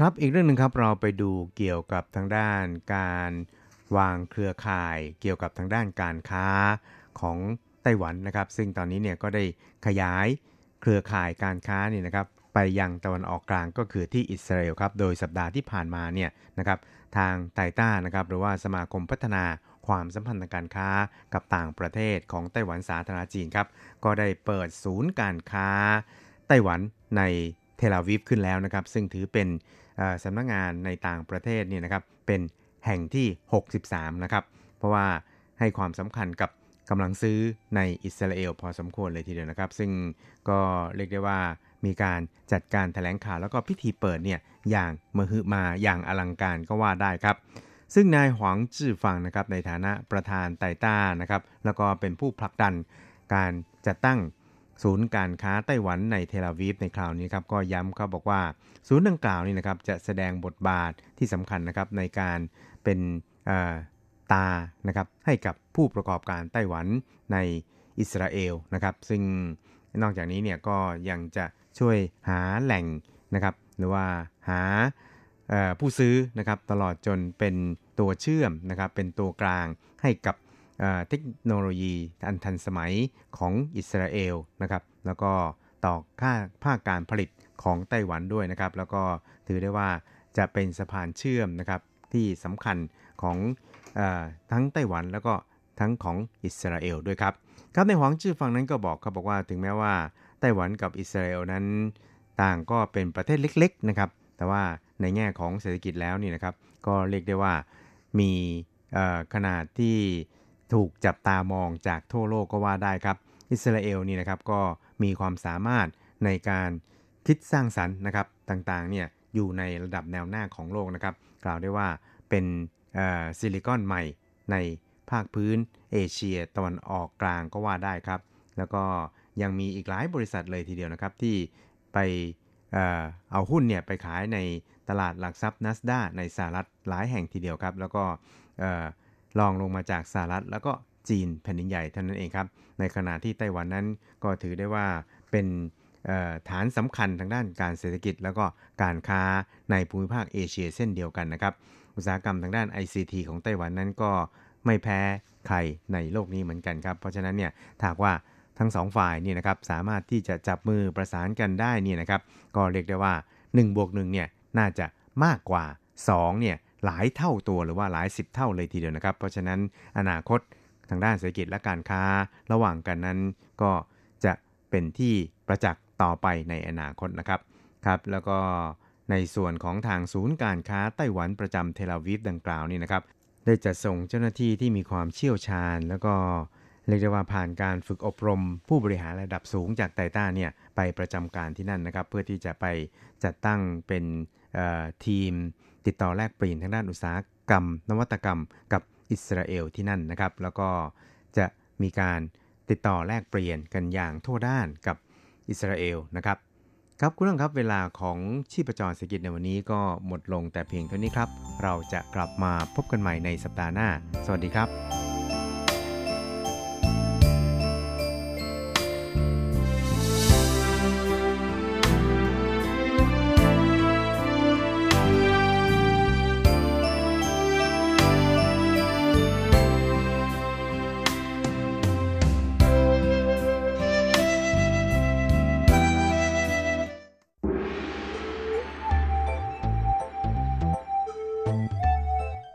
ครับอีกเรื่องหนึ่งครับเราไปดูเกี่ยวกับทางด้านการวางเครือข่าย เกี่ยวกับทางด้านการค้าของไต้หวันนะครับ ซึ่งตอนนี้เนี่ยก็ได้ขยายเครือข่ายการค้านี่นะครับไปยังตะวันออกกลางก็คือที่อิสราเอลครับโดยสัปดาห์ที่ผ่านมาเนี่ยนะครับทางไตต้านะครับหรือว่าสมาคมพัฒนาความสัมพันธ์ทางการค้ากับต่างประเทศของไต้หวันสาธารณจีนครับก็ได้เปิดศูนย์การค้าไต้หวันในเทลอาวิฟขึ้นแล้วนะครับ ซึ่งถือเป็น สำนักงงานในต่างประเทศเนี่ยนะครับเป็นแห่งที่ 63 นะครับ เพราะว่าให้ความสำคัญกับกำลังซื้อในอิสราเอลพอสมควรเลยทีเดียวนะครับ ซึ่งก็เรียกได้ว่ามีการจัดการถแถลงข่าวแล้วก็พิธีเปิดเนี่ยอย่างมหึมาอย่างอลังการก็ว่าได้ครับ ซึ่งนายหวังจื้อฟังนะครับในฐานะประธานไตต้านะครับแล้วก็เป็นผู้ผลักดันการจัดตั้ง ศูนย์การค้าไต้หวันในเทลอาวีฟในคราวนี้ครับก็ย้ำเขาบอกว่า ศูนย์ดังกล่าวนี่นะครับจะแสดงบทบาทที่สำคัญนะครับในการเป็นตานะครับให้กับผู้ประกอบการไต้หวันในอิสราเอลนะครับ ซึ่งนอกจากนี้เนี่ยก็ยังจะช่วยหาแหล่งนะครับ หรือว่าหาผู้ซื้อนะครับตลอดจนเป็นตัวเชื่อมนะครับ เป็นตัวกลางให้กับ เทคโนโลยีอันทันสมัยของอิสราเอลนะครับ แล้วก็ต่อค่าภาคการผลิตของไต้หวันด้วยนะครับ แล้วก็ถือได้ว่าจะเป็นสะพานเชื่อมนะครับที่สำคัญของอทั้งไต้หวันแล้วก็ทั้งของอิสราเอลด้วยครับครับในหวังจื้อฟังนั้นก็บอกเขาบอกว่าถึงแม้ว่าไต้หวันกับอิสราเอลนั้น ต่างก็เป็นประเทศเล็กๆนะครับ แต่ว่าในแง่ของเศรษฐกิจแล้วนี่นะครับ ก็เรียกได้ว่ามีขนาดที่ ถูกจับตามองจากทั่วโลกก็ว่าได้ครับ อิสราเอลนี่นะครับก็มีความสามารถในการคิดสร้างสรรค์นะครับต่างๆเนี่ยอยู่ในระดับแนวหน้าของโลกนะครับ กล่าวได้ว่าเป็นซิลิคอนใหม่ในภาคพื้นเอเชียตะวันออกกลางก็ว่าได้ครับ แล้วก็ยังมีอีกหลายบริษัทเลยทีเดียวนะครับ ที่ไปเอาหุ้นเนี่ยไปขายในตลาดหลักทรัพย์นัสดาในสหรัฐหลายแห่งทีเดียวครับ แล้วก็ ลองลงมาจากสหรัฐแล้วก็จีนแผ่นดินใหญ่เท่านั้นเองครับ ในขณะที่ไต้หวันนั้นก็ถือได้ว่าเป็นฐานสำคัญทางด้านการเศรษฐกิจ แล้วก็การค้าในภูมิภาคเอเชียเส้นเดียวกันนะครับ อุตสาหกรรมทางด้าน ICT ของไต้หวันนั้นก็ไม่แพ้ใครในโลกนี้เหมือนกันครับ เพราะฉะนั้นเนี่ยถ้าว่าทั้งสองฝ่ายนี่นะครับสามารถที่จะจับมือประสานกันได้นี่นะครับ ก็เรียกได้ว่า1บวก1เนี่ยน่าจะมากกว่า2เนี่ย หลายเท่าตัวหรือว่าหลายสิบเท่าเลยทีเดียวนะครับ เพราะฉะนั้นอนาคตทางด้านเศรษฐกิจและการค้าระหว่างกันนั้นก็จะเป็นที่ประจักษ์ต่อไปในอนาคตนะครับครับ แล้วก็ในส่วนของทางศูนย์การค้าไต้หวันประจำเทลอาวีฟดังกล่าวนี่นะครับ ได้จัดส่งเจ้าหน้าที่ที่มีความเชี่ยวชาญ แล้วก็เรียกได้ว่าผ่านการฝึกอบรม ผู้บริหารระดับสูงจากไตต้าเนี่ยไปประจำการที่นั่นนะครับ เพื่อที่จะไปจัดตั้งเป็นทีม ติดต่อแลกเปลี่ยนทางด้านอุตสาหกรรม นวัตกรรมกับอิสราเอลที่นั่นนะครับ แล้วก็จะมีการติดต่อแลกเปลี่ยนกันอย่างทั่วด้านกับอิสราเอลนะครับครับคุณผู้ชมครับเวลาของชีพจรเศรษฐกิจในวันนี้ก็หมดลงแต่เพียงเท่านี้ครับ เราจะกลับมาพบกันใหม่ในสัปดาห์หน้า สวัสดีครับ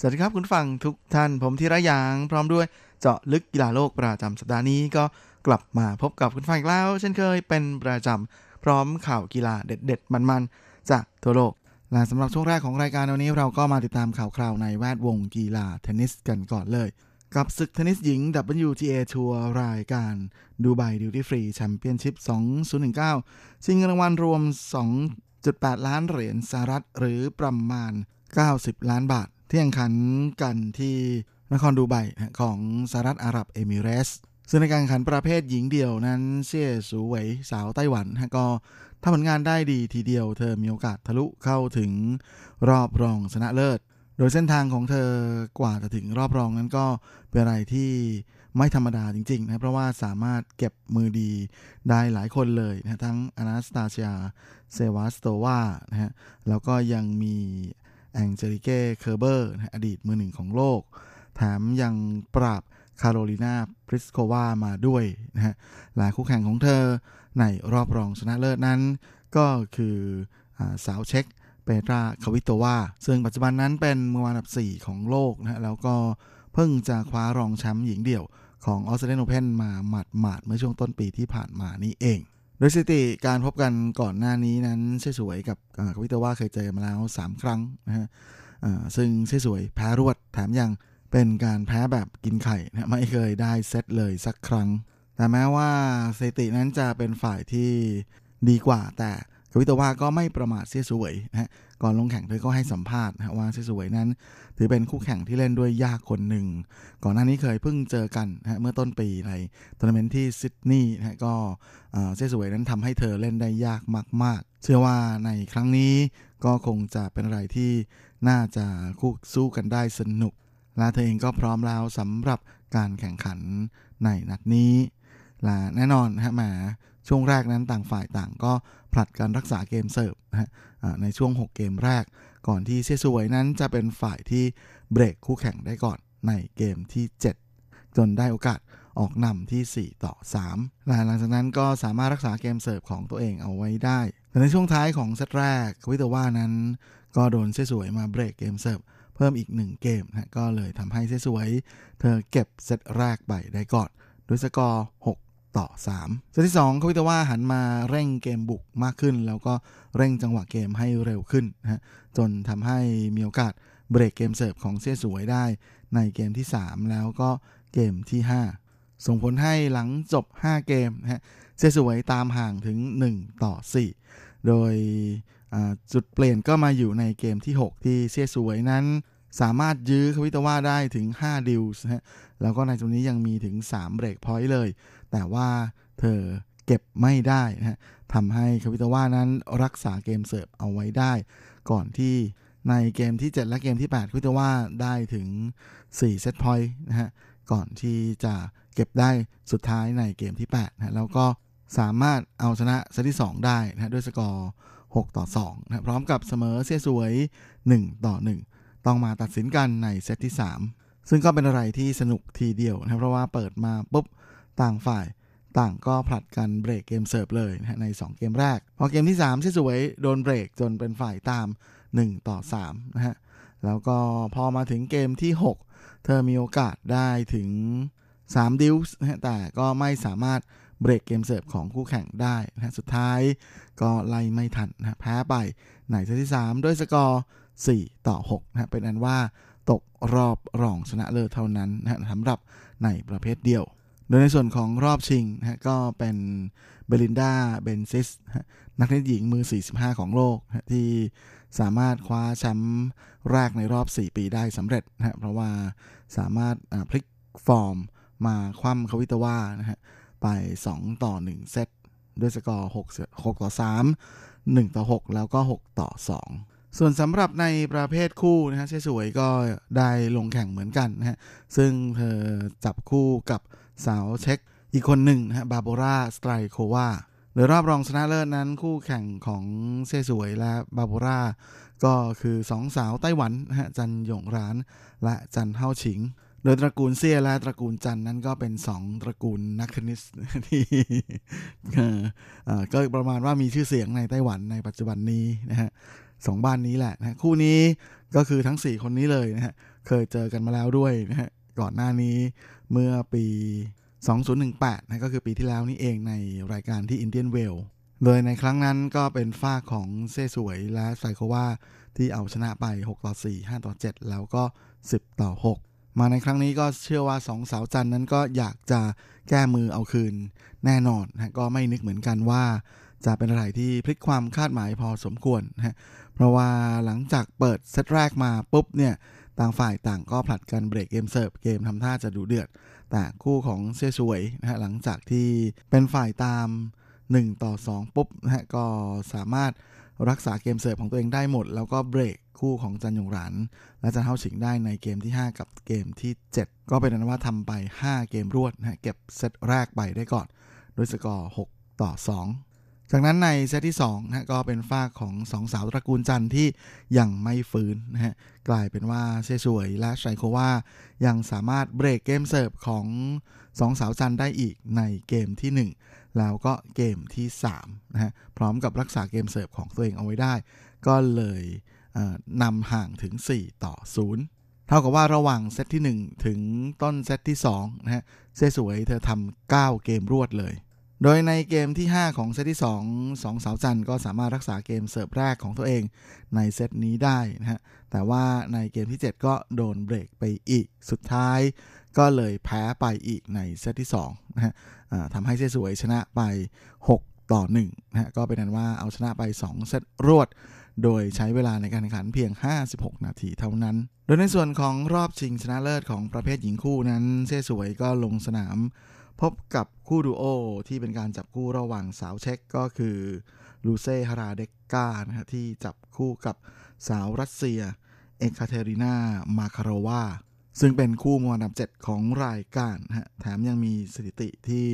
สวัสดีครับคุณฟังทุกท่านผมธีระยาง พร้อมด้วยเจาะลึกกีฬาโลกประจำสัปดาห์นี้ก็กลับมาพบกับคุณฟังอีกแล้ว เช่นเคยเป็นประจำพร้อมข่าวกีฬาเด็ด ๆ มันๆ จากทั่วโลกและสำหรับช่วงแรกของรายการวันนี้เราก็มาติดตามข่าวคราวในแวดวงกีฬาเทนนิสกันก่อนเลย กับศึกเทนนิสหญิง WTA ทัวร์รายการดูไบดิวตี้ฟรีแชมเปี้ยนชิพ2019 ชิงเงินรางวัลรวม 2.8 ล้านเหรียญสหรัฐหรือประมาณ 90 ล้านบาท ที่แข่งขันกันที่นครดูไบของสหรัฐอาหรับเอมิเรส ซึ่งในการแข่งขันประเภทหญิงเดี่ยวนั้นเซี่ยสูเหวยสาวไต้หวันก็ทำผลงานได้ดีทีเดียวเธอมีโอกาสทะลุเข้าถึงรอบรองชนะเลิศ โดยเส้นทางของเธอกว่าจะถึงรอบรองนั้นก็เป็นอะไรที่ไม่ธรรมดาจริงๆนะเพราะว่าสามารถเก็บมือดีได้หลายคนเลยนะทั้งอนาสตาเซียเซวาสโตวานะฮะแล้วก็ยังมี แองเจลิเก้เคอร์เบอร์อดีตมือหนึ่งของโลก แถมยังปราบคาโรลินาพริสโความาด้วยนะฮะหลายคู่แข่งของเธอในรอบรองชนะเลิศนั้น ก็คืออสาวเช็กเปตราควิโตวาซึ่งปัจจุบันนั้นเป็นมือวางอันดับ 4 ของโลกนะฮะแล้วก็เพิ่งจะคว้ารองแชมป์หญิงเดี่ยวของออสเตรเลียนโอเพนมาหมาดหมาดเมื่อช่วงต้นปีที่ผ่านมานี้เอง โดยสถิติการพบกันก่อนหน้านี้นั้นเช่สวยกับคาวิโตว่าเคยเจอมาแล้ว 3 ครั้งนะฮะซึ่งเช่สวยแพ้รวดแถมยังเป็นการแพ้แบบกินไข่นะไม่เคยได้เซตเลยสักครั้ง แต่แม้ว่าสถิตินั้นจะเป็นฝ่ายที่ดีกว่าแต่ วิตวาก็ไม่ประมาทเสียสวยนะฮะก่อนลงแข่งเธอก็ให้สัมภาษณ์นะว่าเซี่ยซูเหวยนั้น ถือเป็นคู่แข่งที่เล่นด้วยยากคนหนึ่ง ก่อนหน้านี้เคยเพิ่งเจอกันนะเมื่อต้นปีในทัวร์นาเมนต์ที่ซิดนีย์นะก็เซี่ยซูเหวยนั้นทำให้เธอเล่นได้ยากมาก ๆ เชื่อว่าในครั้งนี้ก็คงจะเป็นอะไรที่น่าจะคู่สู้กันได้สนุก และเธอเองก็พร้อมแล้วสำหรับการแข่งขันในนัดนี้และแน่นอนฮะแหมช่วงแรกนั้นต่างฝ่ายต่างก็ ผลัดกันรักษาเกมเสิร์ฟนะฮะในช่วง 6 เกมแรก ก่อนที่เซซวยนั้นจะเป็นฝ่ายที่เบรกคู่แข่งได้ก่อนในเกมที่ 7 จนได้โอกาสออกนำที่ 4 ต่อ 3 หลังจากนั้นก็สามารถรักษาเกมเสิร์ฟของตัวเองเอาไว้ได้ แต่ในช่วงท้ายของเซตแรกวิตาว่านั้น ก็โดนเซซวยมาเบรกเกมเสิร์ฟเพิ่มอีก 1 เกมนะก็เลยทำให้เซซวย เธอเก็บเซตแรกไปได้ก่อนด้วยสกอร์ 6 ต่อ3เซตที่2เขาวิตว่าหันมาเร่งเกมบุกมากขึ้น แล้วก็เร่งจังหวะเกมให้เร็วขึ้นนะฮะจนทำให้มีโอกาสเบรกเกมเสิร์ฟของเซี่ยสวยได้ในเกมที่ 3 แล้วก็เกมที่ 5 ส่งผลให้หลังจบ 5 เกมนะฮะเซี่ยสวยตามห่างถึง 1 ต่อ 4 โดยจุดเปลี่ยนก็มาอยู่ในเกมที่ 6 ที่เซี่ยสวยนั้นสามารถยื้อควิโตวาได้ถึง 5 ดิวส์นะฮะ แล้วก็ในตรงนี้ยังมีถึง 3 เบรกพอยต์เลย แต่ว่าเธอเก็บไม่ได้นะฮะทำให้คาวิตาว่านั้นรักษาเกมเสิร์ฟเอาไว้ได้ ก่อนที่ในเกมที่ 7 และเกมที่ 8 คาวิตาว่าได้ถึง 4 เซตพอยต์นะฮะก่อนที่จะเก็บได้สุดท้ายในเกมที่8นะแล้วก็สามารถเอาชนะเซตที่ 2 ได้นะด้วยสกอร์ 6 ต่อ2นะพร้อมกับเสมอเสียสวย 1 ต่อ 1 ต้องมาตัดสินกันในเซตที่ 3 ซึ่งก็เป็นอะไรที่สนุกทีเดียวนะเพราะว่าเปิดมาปุ๊บ ต่างฝ่ายต่างก็ผลัดกันเบรกเกมเสิร์ฟเลยนะใน 2 เกมแรก พอเกมที่3ที่สวยโดนเบรกจนเป็นฝ่ายตาม 1 ต่อ3นะฮะแล้วก็พอมาถึงเกมที่ 6 เธอมีโอกาสได้ถึง 3 ดิวส์นะแต่ก็ไม่สามารถเบรกเกมเสิร์ฟของคู่แข่งได้นะสุดท้ายก็ไล่ไม่ทันนะแพ้ไปในเซตที่ 3 ด้วยสกอร์ 4 ต่อ6นะเป็นอันว่าตกรอบรองชนะเลิศเท่านั้นนะสำหรับในประเภทเดียว โดยในส่วนของรอบชิงนะก็เป็นเบลินดาเบนซิสนักเทนนิสหญิงมือ 45 ของโลกนะที่สามารถคว้าแชมป์แรกในรอบ 4 ปีได้สำเร็จนะเพราะว่าสามารถพลิกฟอร์มมาคว่ำควิโตวานะฮะไป 2 ต่อ 1 เซตด้วยสกอร์ 6 6 ต่อ 3 1 ต่อ 6 แล้วก็ 6 ต่อ 2 ส่วนสำหรับในประเภทคู่นะฮะเซี่ยซูเหวยก็ได้ลงแข่งเหมือนกันนะฮะซึ่งเธอจับคู่กับ สาวเช็กอีกคนหนึ่งนะฮะบาร์โบราสไตรโควาโดยรอบรองชนะเลิศนั้นคู่แข่งของเซี่ยซูเหวยและบาร์โบราก็คือสองสาวไต้หวันนะฮะจันหยงร้านและจันเฮาฉิง โดยตระกูลเซียและตระกูลจันนั้นก็เป็นสองตระกูลนักเทนนิสที่ก็ประมาณว่ามีชื่อเสียงในไต้หวันในปัจจุบันนี้นะฮะสองบ้านนี้แหละนะคู่นี้ก็คือทั้ง 4 คนนี้เลยนะฮะเคยเจอกันมาแล้วด้วยนะฮะก่อนหน้านี้ เมื่อปี 2018นะก็คือปีที่แล้วนี่เองในรายการที่อินเดียนเวลโดยในครั้งนั้นก็เป็นฝ้าของเซ่สวยและไซโควาที่เอาชนะไป 6 ต่อ 4 5 ต่อ 7 แล้วก็ 10 ต่อ 6 มาในครั้งนี้ก็เชื่อว่าสองสาวจันนั้นก็อยากจะแก้มือเอาคืนแน่นอนนะก็ไม่นึกเหมือนกันว่า จะเป็นอะไรที่พลิกความคาดหมายพอสมควรนะเพราะว่าหลังจากเปิดเซตแรกมาปุ๊บเนี่ย ต่างฝ่ายต่างก็ผลัดกันเบรกเกมเสิร์ฟเกมทำท่าจะดูเดือด แต่คู่ของเซซวยนะฮะหลังจากที่เป็นฝ่ายตาม 1 ต่อ 2 ปุ๊บนะฮะก็สามารถรักษาเกมเสิร์ฟของตัวเองได้หมด แล้วก็เบรกคู่ของจันยงรานและจันเฮาฉิงได้ในเกมที่ 5 กับเกมที่ 7 ก็เป็นนั้นว่าทำไป 5 เกมรวดนะฮะเก็บเซตแรกไปได้ก่อน ด้วยสกอร์ 6 ต่อ 2 จากนั้นในเซตที่2นะก็เป็นฝ้าของสองสาวตระกูลจันที่ยังไม่ฟื้นนะฮะกลายเป็นว่าเซซวยและไชโควายังสามารถเบรกเกมเสิร์ฟของสองสาวจันได้อีกในเกมที่ 1 แล้วก็เกมที่3นะฮะพร้อมกับรักษาเกมเสิร์ฟของตัวเองเอาไว้ได้ ก็เลยนำห่างถึง 4 ต่อ 0เท่ากับว่าระหว่างเซตที่ 1 ถึงต้นเซตที่2นะฮะเซี่ยซูเหวยเธอทำ9เกมรวดเลย โดยในเกมที่ 5 ของเซตที่ 2 2 สาวจันก็สามารถรักษาเกมเสิร์ฟแรกของตัวเองในเซตนี้ได้นะฮะ แต่ว่าในเกมที่ 7 ก็โดนเบรกไปอีก สุดท้ายก็เลยแพ้ไปอีกในเซตที่2นะฮะทำให้เซสวยชนะไป 6 ต่อ1นะฮะ ก็เป็นนั้นว่าเอาชนะไป 2 เซตรวด โดยใช้เวลาในการแข่งขันเพียง 56 นาทีเท่านั้น โดยในส่วนของรอบชิงชนะเลิศของประเภทหญิงคู่นั้น เซสวยก็ลงสนาม พบกับคู่ดูโอที่เป็นการจับคู่ระหว่างสาวเช็กก็คือลูเซ่ฮาราเดกกานะฮะที่จับคู่กับสาวรัสเซีย เอกาเทรินามาคาโรวาซึ่งเป็นคู่มือวางอันดับ 7 ของรายการฮะแถมยังมีสถิติที่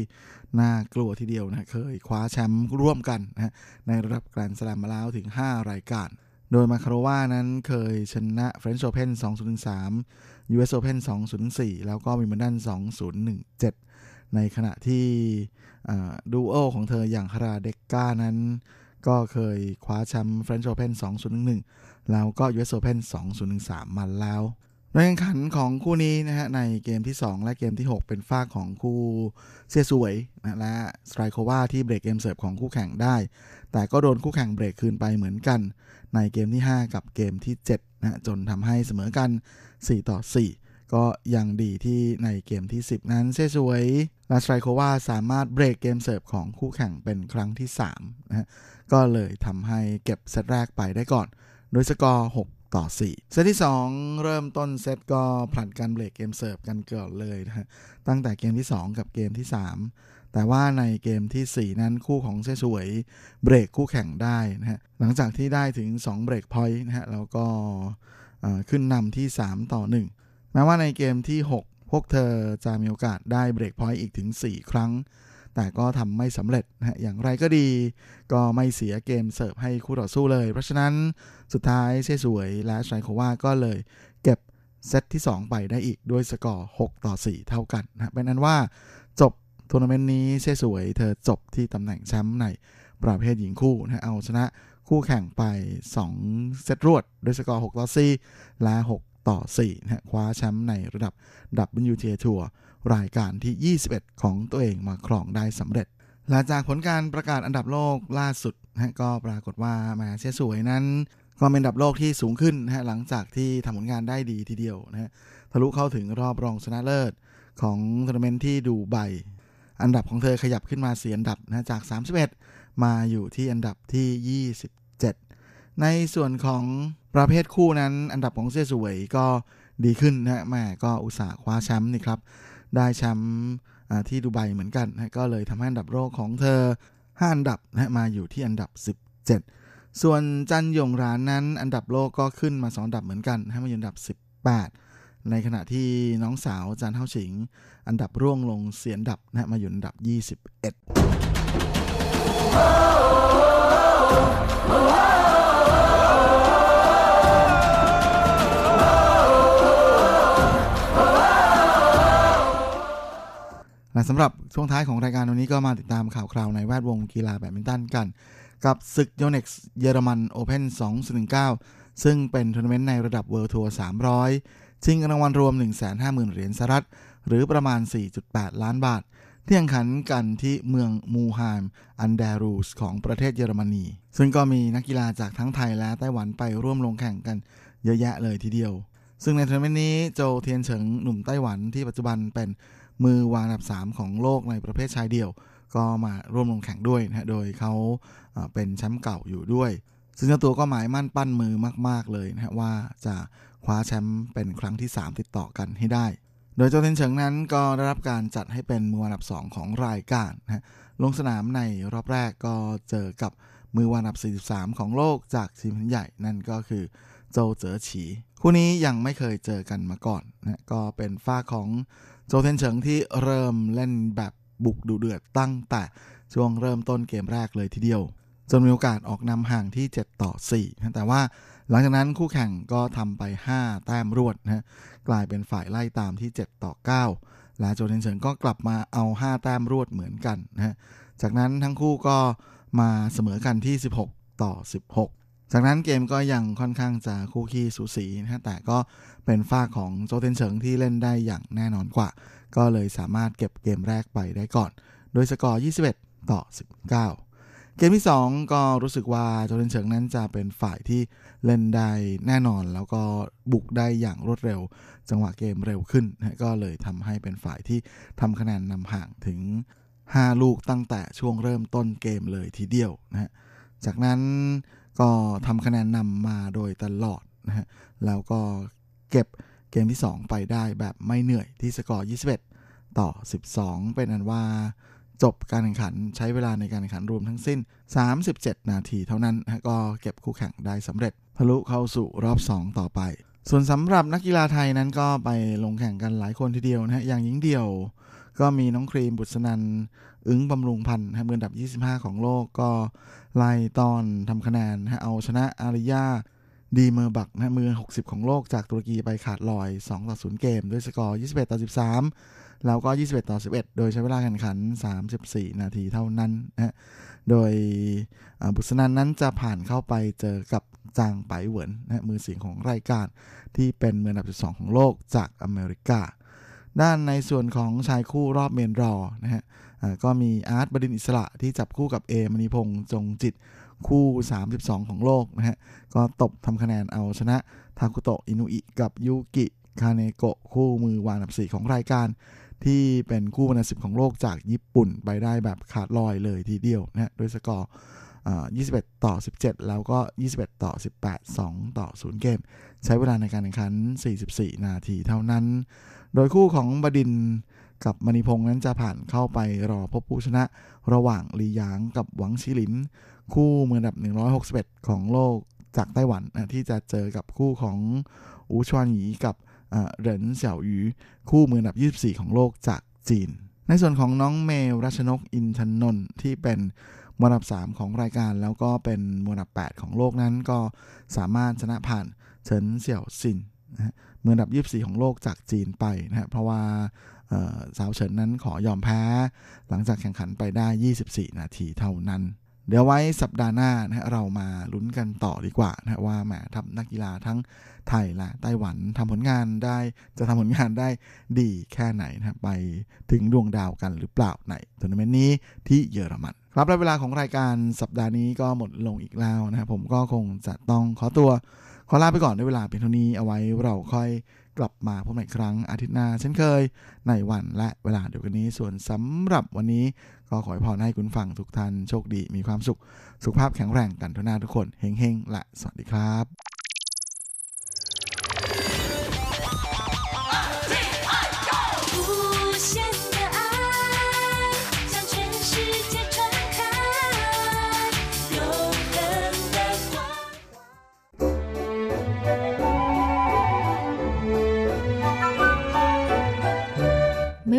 น่ากลัวทีเดียวนะเคยคว้าแชมป์ร่วมกันนะในระดับแกรนด์สแลมมาแล้วถึง 5 รายการ โดยมาคาโรวานั้นเคยชนะ French Open 2013 US Open 2004 แล้วก็วิมเบิลดัน2017 ในขณะที่ดูโอของเธออย่างคาราเดกกานั้น ก็เคยคว้าแชมป์ French Open 2011 แล้วก็ US Open 2013 มาแล้วในแข่งขันของคู่นี้นะฮะในเกมที่ 2 และเกมที่ 6 เป็นฝ้าของคู่เซียสวยนะและสไตรโควาที่เบรกเกมเสิร์ฟของคู่แข่งได้ แต่ก็โดนคู่แข่งเบรกคืนไปเหมือนกัน ในเกมที่ 5 กับเกมที่7นะจนทำให้เสมอกัน 4 ต่อ 4 ก็ยังดีที่ในเกมที่ 10 นั้นเซี่ยซูเหวย และสไตรโควาสามารถเบรกเกมเสิร์ฟของคู่แข่งเป็นครั้งที่3นะฮะก็เลยทำให้เก็บเซตแรกไปได้ก่อนโดยสกอร์ 6 ต่อ 4 เซตที่ 2 เริ่มต้นเซตก็ผลัดกันเบรกเกมเสิร์ฟกันเกิดเลยนะฮะตั้งแต่เกมที่ 2 กับเกมที่ 3 แต่ว่าในเกมที่ 4 นั้นคู่ของเซี่ยซูเหวยเบรกคู่แข่งได้นะฮะหลังจากที่ได้ถึง 2 เบรกพอยต์นะฮะแล้วก็ขึ้นนำที่ 3 ต่อ 1 แม้ว่าในเกมที่ 6 พวกเธอจะมีโอกาสได้เบรกพอยต์อีกถึง 4 ครั้ง แต่ก็ทำไม่สำเร็จนะอย่างไรก็ดี ก็ไม่เสียเกมเสิร์ฟให้คู่ต่อสู้เลย เพราะฉะนั้นสุดท้ายเซี่ยซูเหวยและสไตรโควาก็เลยเก็บเซตที่ 2 ไปได้อีกด้วยสกอร์ 6 ต่อ 4 เท่ากันนะเป็นอันว่าจบทัวร์นาเมนต์นี้เซี่ยซูเหวยเธอจบที่ตำแหน่งแชมป์ในประเภทหญิงคู่นะเอาชนะคู่แข่งไป 2 เซตรวด ด้วยสกอร์ 6 ต่อ 4 และ 6 ต่อ4นะคว้าแชมป์ในระดับ WTA ทัวร์รายการที่ 21 ของตัวเองมาครองได้สำเร็จ หลังจากผลการประกาศอันดับโลกล่าสุดนะก็ปรากฏว่าแมาเชสวยนั้นก็เป็นอันดับโลกที่สูงขึ้นนะฮะหลังจากที่ทำผลงานได้ดีทีเดียวนะฮะทะลุเข้าถึงรอบรองชนะเลิศของทัวร์นาเมนต์ที่ดูไบอันดับของเธอขยับขึ้นมาสี่อันดับนะจาก 31 มาอยู่ที่อันดับที่ 27 ในส่วนของ ประเภทคู่นั้นอันดับของเซสวยก็ดีขึ้นนะแม่ก็อุตส่าห์คว้าแชมป์นี่ครับ ได้แชมป์ที่ดูไบเหมือนกันนะก็เลยทำให้อันดับโลกของเธอ 5 อันดับนะมาอยู่ที่อันดับ 17 ส่วนจันยงรานนั้น อันดับโลกก็ขึ้นมา2อันดับเหมือนกันให้มาอยู่อันดับ 18 ในขณะที่น้องสาวจันเท่าฉิง อันดับร่วงลงสี่อันดับนะมาอยู่อันดับ 21 และสำหรับช่วงท้ายของรายการวันนี้ก็มาติดตามข่าวคราวในแวดวงกีฬาแบดมินตันกัน กับศึกโยเน็กซ์เยอรมันโอเพน2019 ซึ่งเป็นทัวร์นาเมนต์ในระดับ World Tour 300 ชิงรางวัลรวม 150,000 เหรียญสหรัฐ หรือประมาณ 4.8 ล้านบาท ที่แข่งขันกันที่เมืองมึลไฮม์อันแดร์รัวร์ของประเทศเยอรมนี ซึ่งก็มีนักกีฬาจากทั้งไทยและไต้หวันไปร่วมลงแข่งกันเยอะแยะเลยทีเดียว ซึ่งในทัวร์นาเมนต์นี้โจวเทียนเฉิงหนุ่มไต้หวันที่ปัจจุบันเป็น มือวางอันดับ 3 ของโลกในประเภทชายเดี่ยว ก็มาร่วมลงแข่งด้วยนะโดยเขาเป็นแชมป์เก่าอยู่ด้วย ซึ่งเจ้าตัวก็หมายมั่นปั้นมือมาก ๆเลยนะว่าจะคว้าแชมป์เป็นครั้งที่ 3 ติดต่อกันให้ได้ โดยโจเทนเฉิงนั้นก็ได้รับการจัดให้เป็นมือวางอันดับ 2 ของรายการนะลงสนามในรอบแรกก็เจอกับ มือวางอันดับ 43 ของโลกจากทีมใหญ่นั่นก็คือโจเจอฉี คู่นี้ยังไม่เคยเจอกันมาก่อนนะก็เป็นฝ้าของโจเทนเฉิงที่เริ่มเล่นแบบบุกดุเดือดตั้งแต่ช่วงเริ่มต้นเกมแรกเลยทีเดียว จนมีโอกาสออกนำห่างที่ 7 ต่อ4นะแต่ว่าหลังจากนั้นคู่แข่งก็ทำไป 5 แต้มรวดนะกลายเป็นฝ่ายไล่ตามที่ 7 ต่อ 9 และโจเทนเฉิงก็กลับมาเอา 5 แต้มรวดเหมือนกันนะจากนั้นทั้งคู่ก็ มาเสมอกันที่ 16 ต่อ 16 จากนั้นเกมก็ยังค่อนข้างจะคู่ขี้สูสีนะแต่ก็เป็นฝ้าของโจเทนเฉิงที่เล่นได้อย่างแน่นอนกว่า ก็เลยสามารถเก็บเกมแรกไปได้ก่อน โดยสกอร์ 21 ต่อ 19เกมที่ 2 ก็รู้สึกว่าโจเทนเฉิงนั้นจะเป็นฝ่ายที่เล่นได้แน่นอน แล้วก็บุกได้อย่างรวดเร็ว จังหวะเกมเร็วขึ้นนะก็เลยทำให้เป็นฝ่ายที่ทำคะแนนนำห่างถึง 5 ลูกตั้งแต่ช่วงเริ่มต้นเกมเลยทีเดียวนะฮะจากนั้นก็ทำคะแนนนำมาโดยตลอดนะฮะแล้วก็เก็บเกมที่ 2 ไปได้แบบไม่เหนื่อยที่สกอร์ 21 ต่อ 12 เป็นอันว่าจบการแข่งขันใช้เวลาในการแข่งขันรวมทั้งสิ้น 37 นาทีเท่านั้นนะก็เก็บคู่แข่งได้สำเร็จทะลุเข้าสู่รอบ 2 ต่อไป ส่วนสำหรับนักกีฬาไทยนั้นก็ไปลงแข่งกันหลายคนทีเดียวนะฮะอย่างหญิงเดียว ก็มีน้องครีมบุษนันอึ้งบำรุงพันธ์มืออันดับ 25 ของโลกก็ไล่ตอนทำคะแนนเอาชนะอาริยาดีเมอร์บักนะมือ 60 ของโลกจากตุรกีไปขาดลอย 2 ต่อ 0 เกม ด้วยสกอร์ 21 ต่อ 13 แล้วก็ 21 ต่อ 11 โดยใช้เวลาแข่งขัน 34 นาทีเท่านั้นนะโดยบุษนันนั้นจะผ่านเข้าไปเจอกับจางไปเหวินนะมือสีของรายการที่เป็นมืออันดับ 12 ของโลกจากอเมริกา ด้านในส่วนของชายคู่รอบเมนรอนะฮะก็มีอาร์ตบดินทร์อิสสระที่จับคู่กับเอ็มมณีพงศ์จงจิตรคู่ 32 ของโลกนะฮะ ก็ตบทำคะแนนเอาชนะทาคุโตะอินุอิกับยูกิคาเนโกะคู่มือวางอันดับ 4 ของรายการ ที่เป็นคู่อันดับของโลกจากญี่ปุ่นไปได้แบบขาดลอยเลยทีเดียวนะฮะโดยสกอร์ 21 ต่อ 17 แล้วก็ 21 ต่อ 18 2 ต่อ 0 เกม ใช้เวลาในการแข่งขัน 44 นาทีเท่านั้น โดยคู่ของบดินกับมณีพงษ์นั้นจะผ่านเข้าไปรอพบผู้ชนะระหว่างลีหยางกับหวังชิลิน คู่มืออันดับ 161 ของโลกจากไต้หวันนะที่จะเจอกับคู่ของอูชวนหยีกับเหรินเสี่ยวหยูคู่มืออันดับ 24 ของโลกจากจีน ในส่วนของน้องเมลรัชนกอินทนนท์ที่เป็นมืออันดับ 3 ของรายการแล้วก็เป็นมืออันดับ 8 ของโลกนั้นก็สามารถชนะผ่านเฉินเสี่ยวซิน นะมืออันดับ 24 ของโลกจากจีนไปนะเพราะว่าสาวเฉินนั้นขอยอมแพ้ หลังจากแข่งขันไปได้ 24 นาทีเท่านั้น เดี๋ยวไว้สัปดาห์หน้านะเรามาลุ้นกันต่อดีกว่านะว่าแหมทัพนักกีฬาทั้งไทยและไต้หวันทำผลงานได้จะทำผลงานได้ดีแค่ไหนนะครับไปถึงดวงดาวกันหรือเปล่าในทัวร์นาเมนต์นี้ที่เยอรมันครับและเวลาของรายการสัปดาห์นี้ก็หมดลงอีกแล้วนะครับผมก็คงจะต้องขอตัว ขอลาไปก่อนด้วยเวลาเป็นเท่านี้เอาไว้เราค่อยกลับมาพบกันอีกครั้งอาทิตย์หน้าเช่นเคย ในวันและเวลาเดียวกันนี้ส่วนสำหรับวันนี้ ก็ขอให้พรให้คุณฟังทุกท่านโชคดีมีความสุข สุขภาพแข็งแรงกันทุกหน้าทุกคนเฮงๆและสวัสดีครับ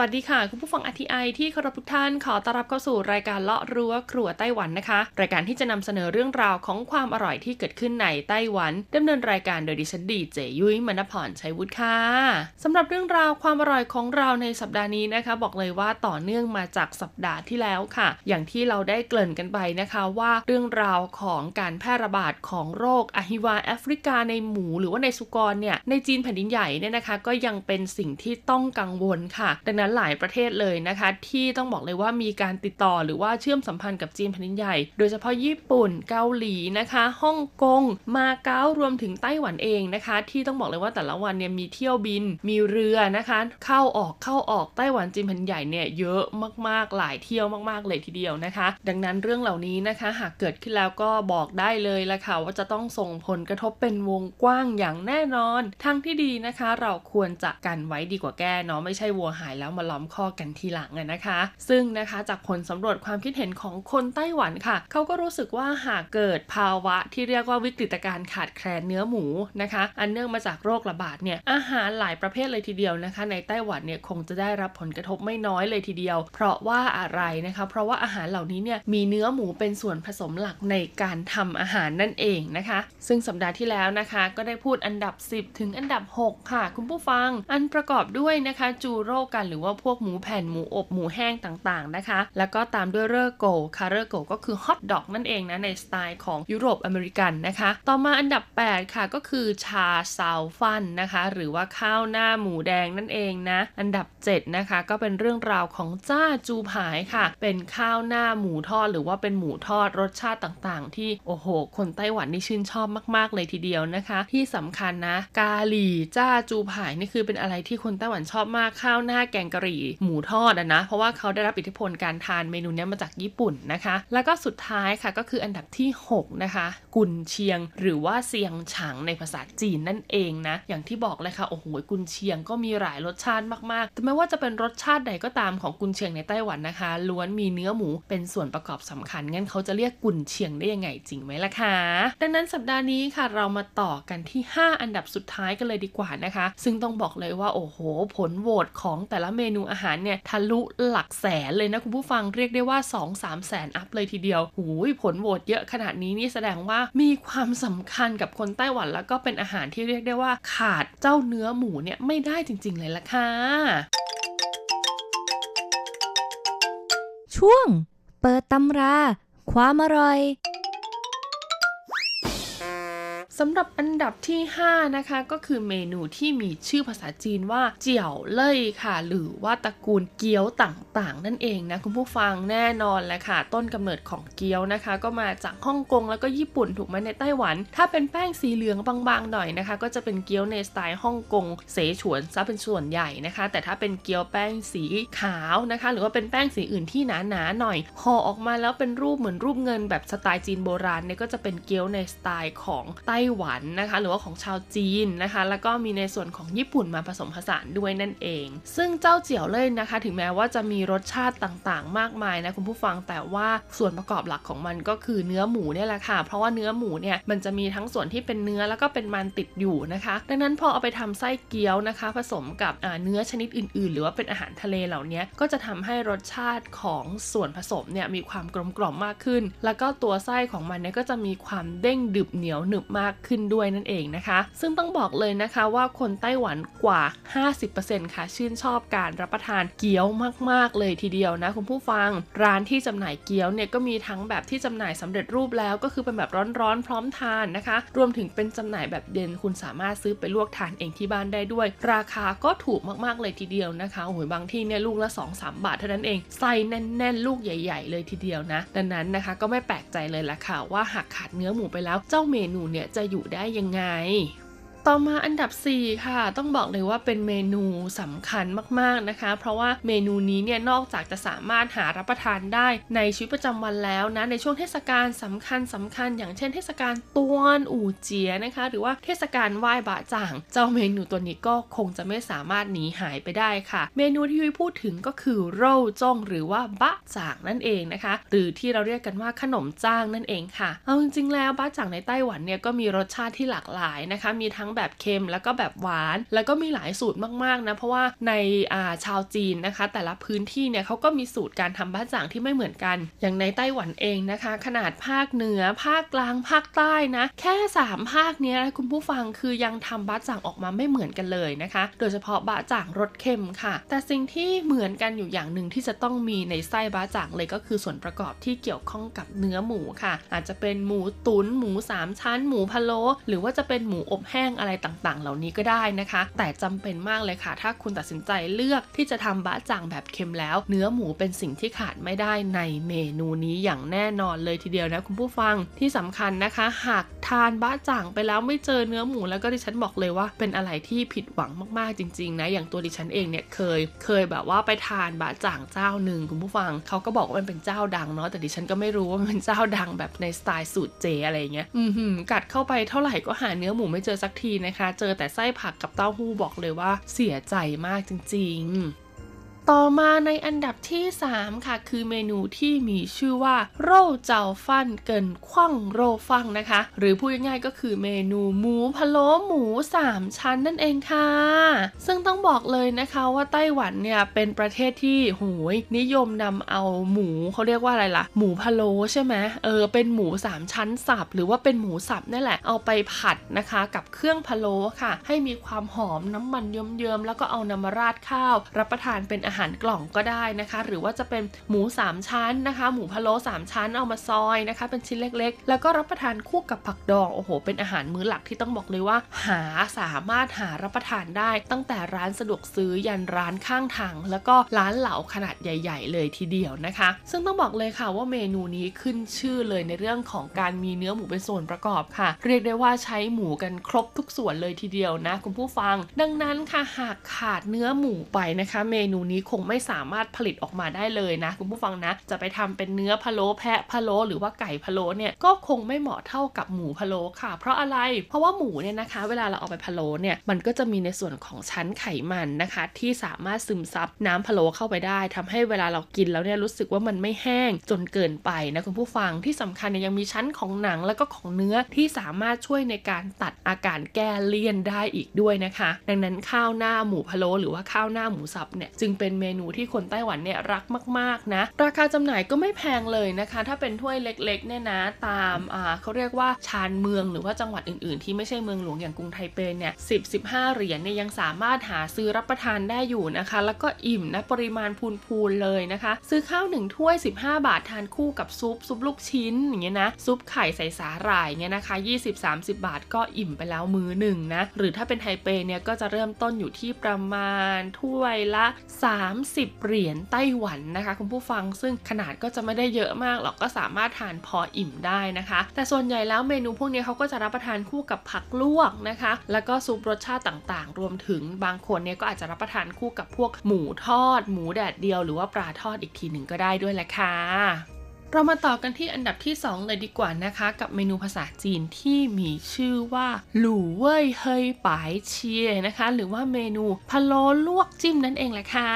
วัสดีค่ะ คุณผู้ฟังอทีไอที่เคารพทุกท่านขอต้อนรับเข้าสู่รายการเลาะรั้วครัวไต้หวันนะคะ รายการที่จะนำเสนอเรื่องราวของความอร่อยที่เกิดขึ้นในไต้หวันดำเนินรายการโดยดิฉันดีเจยุ้ยมณพรชัยวุฒิค่ะสำหรับเรื่องราวความอร่อยของเราในสัปดาห์นี้นะคะ บอกเลยว่าต่อเนื่องมาจากสัปดาห์ที่แล้วค่ะ อย่างที่เราได้เกริ่นกันไปนะคะว่าเรื่องราวของการแพร่ระบาดของโรคอหิวาแอฟริกาในหมู หรือว่าในสุกรเนี่ยในจีนแผ่นดินใหญ่เนี่ยนะคะ ก็ยังเป็นสิ่งที่ต้องกังวลค่ะ ดังนั้นหลายประเทศเลยนะคะ ที่ต้องบอกเลยว่ามีการติดต่อหรือว่าเชื่อมสัมพันธ์กับจีนแผ่นดินใหญ่ โดยเฉพาะญี่ปุ่นเกาหลีนะคะฮ่องกง มาเก๊ารวมถึงไต้หวันเองนะคะ ที่ต้องบอกเลยว่าแต่ละวันเนี่ยมีเที่ยวบิน มีเรือนะคะ เข้าออกเข้าออกไต้หวันจีนแผ่นใหญ่เนี่ยเยอะมากๆหลายเที่ยวมากๆเลยทีเดียวนะคะ ดังนั้นเรื่องเหล่านี้นะคะ หากเกิดขึ้นแล้วก็บอกได้เลยละค่ะว่าจะต้องส่งผลกระทบเป็นวงกว้างอย่างแน่นอนทางที่ดีนะคะ เราควรจะกันไว้ดีกว่าแก้เนาะไม่ใช่วัวหายแล้วมาล้อมข้อกันทีหลังนะคะ ซึ่งนะคะจากผลสำรวจความคิดเห็นของคนไต้หวันค่ะ เขาก็รู้สึกว่าหากเกิดภาวะที่เรียกว่าวิกฤตการขาดแคลนเนื้อหมูนะคะ อันเนื่องมาจากโรคระบาดเนี่ยอาหารหลายประเภทเลยทีเดียวนะคะ ในไต้หวันเนี่ยคงจะได้รับผลกระทบไม่น้อยเลยทีเดียว เพราะว่าอะไรนะคะ เพราะว่าอาหารเหล่านี้เนี่ยมีเนื้อหมูเป็นส่วนผสมหลักในการทำอาหารนั่นเองนะคะ ซึ่งสัปดาห์ที่แล้วนะคะ ก็ได้พูดอันดับ 10 ถึงอันดับ 6 ค่ะ คุณผู้ฟัง อันประกอบด้วยนะคะจูโร่กันหรือว่าพวกหมูแผ่นหมูอบหมูแห้งต่างๆนะคะ แล้วก็ตามด้วยเรอโกค่ะเรอโกก็คือฮอทดอกนั่นเองนะในสไตล์ของยุโรปอเมริกันนะคะ ต่อมาอันดับ 8 ค่ะก็คือชาซาวฟันนะคะ หรือว่าข้าวหน้าหมูแดงนั่นเองนะอันดับ 7 นะคะ ก็เป็นเรื่องราวของจ้าจูผายค่ะ เป็นข้าวหน้าหมูทอด หรือว่าเป็นหมูทอดรสชาติต่างๆ ที่โอ้โห คนไต้หวันนี่ชื่นชอบมากๆเลยทีเดียวนะคะ ที่สำคัญนะ กาหลีจ้าจูผายนี่คือเป็นอะไรที่คนไต้หวันชอบมากข้าวหน้าแกงกะหรี่หมูทอดอะนะ เพราะว่าเขาได้รับอิทธิพลการทานเมนูนี้มาจากญี่ปุ่นนะคะ แล้วก็สุดท้ายค่ะก็คืออันดับที่ 6 นะคะ กุนเชียงหรือว่าเซียงฉางในภาษาจีนนั่นเองนะ อย่างที่บอกเลยค่ะ โอ้โหกุนเชียงก็มีหลายรสชาติมากๆ แต่ไม่ว่าจะเป็นรสชาติใดก็ตามของกุนเชียงในไต้หวันนะคะ ล้วนมีเนื้อหมูเป็นส่วนประกอบสำคัญ งั้นเขาจะเรียกกุนเชียงได้ยังไงจริงไหมล่ะคะ ดังนั้นสัปดาห์นี้ค่ะเรามาต่อกันที่ 5 อันดับสุดท้ายกันเลยดีกว่านะคะ ซึ่งต้องบอกเลยว่าโอ้โห ผลโหวตของแต่ละเมนูอาหารเนี่ยทะลุหลักแสนเลยนะคุณผู้ฟังเรียกได้ว่า 2-3แสนอัพเลยทีเดียวหูยผลโหวตเยอะขนาดนี้นี่แสดงว่ามีความสำคัญกับคนไต้หวันแล้วก็เป็นอาหารที่เรียกได้ว่าขาดเจ้าเนื้อหมูเนี่ยไม่ได้จริง ๆ เลยล่ะค่ะ
ช่วง เปิดตำรา ความอร่อย
สำหรับอันดับที่ 5 นะคะ ก็คือเมนูที่มีชื่อภาษาจีนว่าเจียวเล่ยค่ะ หรือว่าตระกูลเกี๊ยวต่างๆ นั่นเองนะคุณผู้ฟังแน่นอนแหละค่ะ ต้นกำเนิดของเกี๊ยวนะคะ ก็มาจากฮ่องกงแล้วก็ญี่ปุ่นถูกไหมในไต้หวัน ถ้าเป็นแป้งสีเหลืองบางๆหน่อยนะคะ ก็จะเป็นเกี๊ยวในสไตล์ฮ่องกงเสฉวนซะเป็นส่วนใหญ่นะคะ แต่ถ้าเป็นเกี๊ยวแป้งสีขาวนะคะ หรือว่าเป็นแป้งสีอื่นที่หนาๆหน่อยห่อออกมาแล้วเป็นรูปเหมือนรูปเงินแบบสไตล์จีนโบราณเนี่ยก็จะเป็นเกี๊ยวในสไตล์ของไต้หวันนะคะ หรือว่าของชาวจีนนะคะ แล้วก็มีในส่วนของญี่ปุ่นมาผสมผสานด้วยนั่นเอง ซึ่งเจ้าเจียวเล่ยนะคะ ถึงแม้ว่าจะมีรสชาติต่างๆ มากมายนะคุณผู้ฟังแต่ว่าส่วนประกอบหลักของมันก็คือเนื้อหมูเนี่ยแหละค่ะ เพราะว่าเนื้อหมูเนี่ยมันจะมีทั้งส่วนที่เป็นเนื้อแล้วก็เป็นมันติดอยู่นะคะ ดังนั้นพอเอาไปทำไส้เกี๊ยวนะคะ ผสมกับเนื้อชนิดอื่น ๆ หรือว่าเป็นอาหารทะเลเหล่านี้ก็จะทำให้รสชาติของส่วนผสมเนี่ยมีความกลมกล่อมมากขึ้น แล้วก็ตัวไส้ของมันเนี่ยก็จะมีความเด้งดึบเหนียวหนึบมากขึ้นด้วยนั่นเองนะคะ ซึ่งต้องบอกเลยนะคะว่าคนไต้หวันกว่า 50%ค่ะชื่นชอบการรับประทานเกี๊ยวมาก ๆ เลยทีเดียวนะคุณผู้ฟัง ร้านที่จำหน่ายเกี๊ยวเนี่ยก็มีทั้งแบบที่จำหน่ายสำเร็จรูปแล้วก็คือเป็นแบบร้อนๆพร้อมทานนะคะ รวมถึงเป็นจำหน่ายแบบเย็นคุณสามารถซื้อไปลวกทานเองที่บ้านได้ด้วย ราคาก็ถูกมากๆเลยทีเดียวนะคะโอ้โหบางที่เนี่ยลูกละ 2-3 บาทเท่านั้นเองไส้แน่น ๆ ลูกใหญ่ ๆ เลยทีเดียวนะ ดังนั้นนะคะก็ไม่แปลกใจเลยละค่ะว่าหากขาดเนื้อหมูไปแล้วเจ้าเมนูเนี่ยจะะอยู่ได้ยังไง ต่อมาอันดับ 4 ค่ะ ต้องบอกเลยว่าเป็นเมนูสำคัญมากๆนะคะ เพราะว่าเมนูนี้เนี่ยนอกจากจะสามารถหารับประทานได้ในชีวิตประจำวันแล้วนะในช่วงเทศกาลสำคัญสำคัญ อย่างเช่นเทศกาลตวนอู่เจียนะคะ หรือว่าเทศกาลไหว้บะจ่าง เจ้าเมนูตัวนี้ก็คงจะไม่สามารถหนีหายไปได้ค่ะ เมนูที่วิพูดถึงก็คือโร่จ้งหรือว่าบะจ่างนั่นเองนะคะ หรือที่เราเรียกกันว่าขนมจ้างนั่นเองค่ะเอาจริงๆแล้วบะจ่างในไต้หวันเนี่ยก็มีรสชาติที่หลากหลายนะคะ มีทั้งแบบเค็มแล้วก็แบบหวาน แล้วก็มีหลายสูตรมากๆนะเพราะว่าในอ่าชาวจีนนะคะ แต่ละพื้นที่เนี่ยเขาก็มีสูตรการทำบะจ่างที่ไม่เหมือนกัน อย่างในไต้หวันเองนะคะ ขนาดภาคเหนือภาคกลางภาคใต้นะ แค่ 3 ภาคเนี้ยคุณผู้ฟังคือยังทำบะจ่างออกมาไม่เหมือนกันเลยนะคะ โดยเฉพาะบะจ่างรสเค็มค่ะ แต่สิ่งที่เหมือนกันอยู่อย่างหนึ่งที่จะต้องมีในไส้บะจ่างเลยก็คือส่วนประกอบที่เกี่ยวข้องกับเนื้อหมูค่ะ อาจจะเป็นหมูตุนหมู3ชั้น หมูพะโล้หรือว่าจะเป็นหมูอบแห้งอะไรต่างๆ เหล่านี้ก็ได้นะคะ แต่จำเป็นมากเลยค่ะ ถ้าคุณตัดสินใจเลือกที่จะทำบะจ่างแบบเค็มแล้ว เนื้อหมูเป็นสิ่งที่ขาดไม่ได้ในเมนูนี้อย่างแน่นอนเลยทีเดียวนะคุณผู้ฟังที่สำคัญนะคะ หากทานบะจ่างไปแล้วไม่เจอเนื้อหมูแล้วก็ดิฉันบอกเลยว่าเป็นอะไรที่ผิดหวังมากๆจริง ๆ นะ อย่างตัวดิฉันเองเนี่ยเคย เคยแบบว่าไปทานบะจ่างเจ้าหนึ่งคุณผู้ฟังเขาก็บอกว่ามันเป็นเจ้าดังเนาะแต่ดิฉันก็ไม่รู้ว่ามันเป็นเจ้าดังแบบในสไตล์สูตรเจอะไรเงี้ยอืมกัดเข้าไปเท่าไหร่ก็หาเนื้อหมูไม่เจอสักทีนะคะ เจอแต่ไส้ผักกับเต้าหู้บอกเลยว่าเสียใจมากจริง ๆ ต่อมาในอันดับที่ 3 ค่ะ คือเมนูที่มีชื่อว่า โร่เจ้าฟันเกินคว่างโร่ฟังนะคะ หรือพูดง่ายๆก็คือเมนูหมูพะโล้หมู 3 ชั้นนั่นเองค่ะ ซึ่งต้องบอกเลยนะคะว่าไต้หวันเนี่ยเป็นประเทศที่โหยนิยมนำเอาหมูเขาเรียกว่าอะไรล่ะ หมูพะโล้ใช่ไหมเออเป็นหมู 3 ชั้นสับหรือว่าเป็นหมูสับนี่แหละเอาไปผัดนะคะกับเครื่องพะโล้ค่ะ ให้มีความหอมน้ำมันเยิ้มๆแล้วก็เอานำมาราดข้าว รับประทานเป็นอาหารารกล่องก็ได้นะคะ หรือว่าจะเป็นหมู 3 ชั้นนะคะ หมูพะโล้3ชั้นเอามาซอยนะคะ เป็นชิ้นเล็กๆ แล้วก็รับประทานคู่กับผักดองโอ้โห เป็นอาหารมื้อหลักที่ต้องบอกเลยว่า หาสามารถหารับประทานได้ ตั้งแต่ร้านสะดวกซื้อยันร้านข้างทาง แล้วก็ร้านเหลาขนาดใหญ่ ๆ เลยทีเดียวนะคะ ซึ่งต้องบอกเลยค่ะว่าเมนูนี้ขึ้นชื่อเลยในเรื่องของการมีเนื้อหมูเป็นส่วนประกอบค่ะ เรียกได้ว่าใช้หมูกันครบทุกส่วนเลยทีเดียวนะคุณผู้ฟัง ดังนั้นค่ะหากขาดเนื้อหมูไปนะคะ เมนูนี้คงไม่สามารถผลิตออกมาได้เลยนะ คุณผู้ฟังนะ จะไปทำเป็นเนื้อพะโล้แพะพะโล้หรือว่าไก่พะโล้เนี่ยก็คงไม่เหมาะเท่ากับหมูพะโล้ค่ะ เพราะอะไรเพราะว่าหมูเนี่ยนะคะ เวลาเราเอาไปพะโล้เนี่ยมันก็จะมีในส่วนของชั้นไขมันนะคะ ที่สามารถซึมซับน้ำพะโล้เข้าไปได้ทำให้เวลาเรากินแล้วเนี่ยรู้สึกว่ามันไม่แห้งจนเกินไปนะคุณผู้ฟังที่สำคัญเนี่ยยังมีชั้นของหนังแล้วก็ของเนื้อที่สามารถช่วยในการตัดอาการแก้เลี่ยนได้อีกด้วยนะคะ ดังนั้นข้าวหน้าหมูพะโล้หรือว่าข้าวหน้าหมูสับเนี่ยจึงเป็นเมนูที่คนไต้หวันเนี่ยรักมากๆนะ ราคาจำหน่ายก็ไม่แพงเลยนะคะ ถ้าเป็นถ้วยเล็กๆเนี่ยนะตามอ่าเขาเรียกว่าชานเมืองหรือว่าจังหวัดอื่นๆ ที่ไม่ใช่เมืองหลวงอย่างกรุงไทเปเนี่ยสิบสิบห้าเหรียญเนี่ยยังสามารถหาซื้อรับประทานได้อยู่นะคะ แล้วก็อิ่มนะปริมาณพูนๆเลยนะคะ ซื้อข้าวหนึ่งถ้วย 15 บาททานคู่กับซุปซุปลูกชิ้นอย่างเงี้ยนะซุปไข่ใส่สาหร่ายเนี่ยนะคะ 20-30 บาทก็อิ่มไปแล้วมื้อหนึ่งนะหรือถ้าเป็นไทเปเนี่ยก็จะเริ่มต้นอยู่ที่ประมาณถ้วยละ30 เหรียญไต้หวันนะคะ คุณผู้ฟังซึ่งขนาดก็จะไม่ได้เยอะมากหรอกก็สามารถทานพออิ่มได้นะคะ แต่ส่วนใหญ่แล้วเมนูพวกนี้เขาก็จะรับประทานคู่กับผักลวกนะคะ แล้วก็ซุปรสชาติต่างๆ รวมถึงบางคนเนี่ยก็อาจจะรับประทานคู่กับพวกหมูทอด หมูแดดเดียว หรือว่าปลาทอดอีกทีหนึ่งก็ได้ด้วยแหละค่ะ เรามาต่อกันที่อันดับที่ 2 เลยดีกว่านะคะ กับเมนูภาษาจีนที่มีชื่อว่า หลู่เว่ยเฮยปายเชียนะคะ หรือว่าเมนูพะโล้ลวกจิ้มนั่นเองแหละค่ะ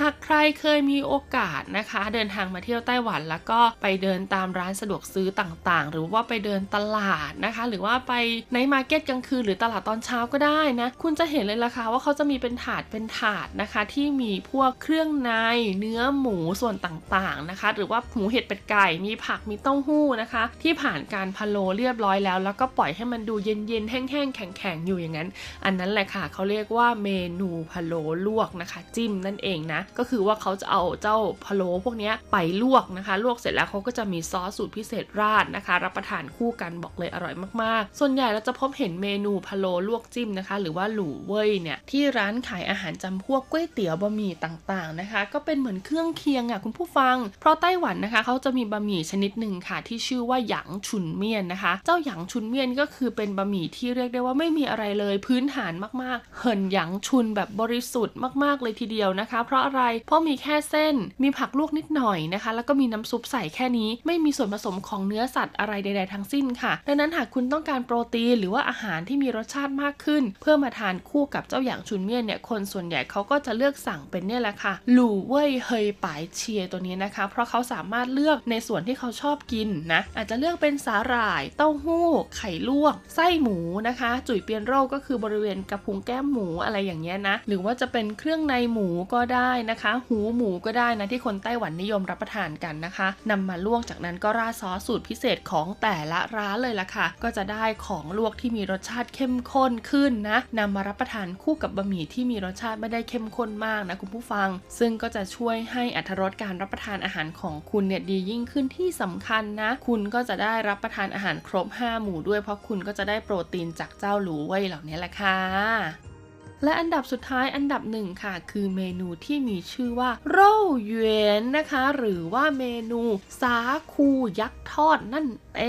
หากใครเคยมีโอกาสนะคะ เดินทางมาเที่ยวไต้หวันแล้วก็ไปเดินตามร้านสะดวกซื้อต่างๆ หรือว่าไปเดินตลาดนะคะ หรือว่าไปในมาร์เก็ตกลางคืนหรือตลาดตอนเช้าก็ได้นะคุณจะเห็นเลยล่ะค่ะว่าเขาจะมีเป็นถาดเป็นถาดนะคะ ที่มีพวกเครื่องในเนื้อหมูส่วนต่างๆนะคะ หรือว่าหมูเห็ดเป็ดไก่ มีผัก มีเต้าหู้นะคะ ที่ผ่านการพะโล้เรียบร้อยแล้ว แล้วก็ปล่อยให้มันดูเย็นๆ แห้งๆ แข็งๆ อยู่อย่างนั้น อันนั้นแหละค่ะ เขาเรียกว่าเมนูพะโล้ลวกนะคะ จิ้มนั่นเองนะ ก็คือว่าเขาจะเอาเจ้าพะโล้พวกนี้ไปลวกนะคะ ลวกเสร็จแล้วเขาก็จะมีซอสสูตรพิเศษราดนะคะ รับประทานคู่กันบอกเลยอร่อยมากๆ ส่วนใหญ่เราจะพบเห็นเมนูพะโล้ลวกจิ้มนะคะ หรือว่าหลู่เว่ยเนี่ยที่ร้านขายอาหารจำพวกก๋วยเตี๋ยวบะหมี่ต่างๆนะคะ ก็เป็นเหมือนเครื่องเคียงอะคุณผู้ฟัง เพราะไต้หวันนะคะเขาจะมีบะหมี่ชนิดหนึ่งค่ะ ที่ชื่อว่าหยางชุนเมียนนะคะ เจ้าหยางชุนเมียนก็คือเป็นบะหมี่ที่เรียกได้ว่าไม่มีอะไรเลยพื้นฐานมากๆ เหินหยางชุนแบบบริสุทธิ์มากๆเลยทีเดียวนะคะ เพราะอะไรเพราะมีแค่เส้นมีผักลวกนิดหน่อยนะคะ แล้วก็มีน้ำซุปใส่แค่นี้ ไม่มีส่วนผสมของเนื้อสัตว์อะไรใด ๆ ทั้งสิ้นค่ะ ดังนั้นหากคุณต้องการโปรตีนหรือว่าอาหารที่มีรสชาติมากขึ้น เพื่อมาทานคู่กับเจ้าหยางชุนเมียนเนี่ยคนส่วนใหญ่เขาก็จะเลือกสั่งเป็นเนี่ยแหละค่ะหลู่เว่ยเฮยปายเชียตัวนี้นะคะ เพราะเขาสามารถเลือกในส่วนที่เขาชอบกินนะอาจจะเลือกเป็นสาหร่าย เต้าหู้ ไข่ลวก ไส้หมูนะคะ จุ๋ยเปียนโรก็คือบริเวณกระพุ้งแก้มหมูอะไรอย่างเงี้ยนะหรือว่าจะเป็นเครื่องในหมูก็ได้นะคะ หูหมูก็ได้นะที่คนไต้หวันนิยมรับประทานกันนะคะนำมาลวกจากนั้นก็ราดซอสสูตรพิเศษของแต่ละร้านเลยล่ะค่ะ ก็จะได้ของลวกที่มีรสชาติเข้มข้นขึ้นนะนำมารับประทานคู่กับบะหมี่ที่มีรสชาติไม่ได้เข้มข้นมากนะคุณผู้ฟัง ซึ่งก็จะช่วยให้อัตรสการรับประทานอาหารของคุณเนี่ยดียิ่งขึ้นที่สำคัญนะ คุณก็จะได้รับประทานอาหารครบ 5 หมู่ด้วยเพราะคุณก็จะได้โปรตีนจากเจ้าหลูเว่ยเหล่านี้แหละค่ะ และอันดับสุดท้ายอันดับหนึ่งค่ะ คือเมนูที่มีชื่อว่าโร่เหวียนนะคะ หรือว่าเมนูสาคูยักษ์ทอดนั่นเอ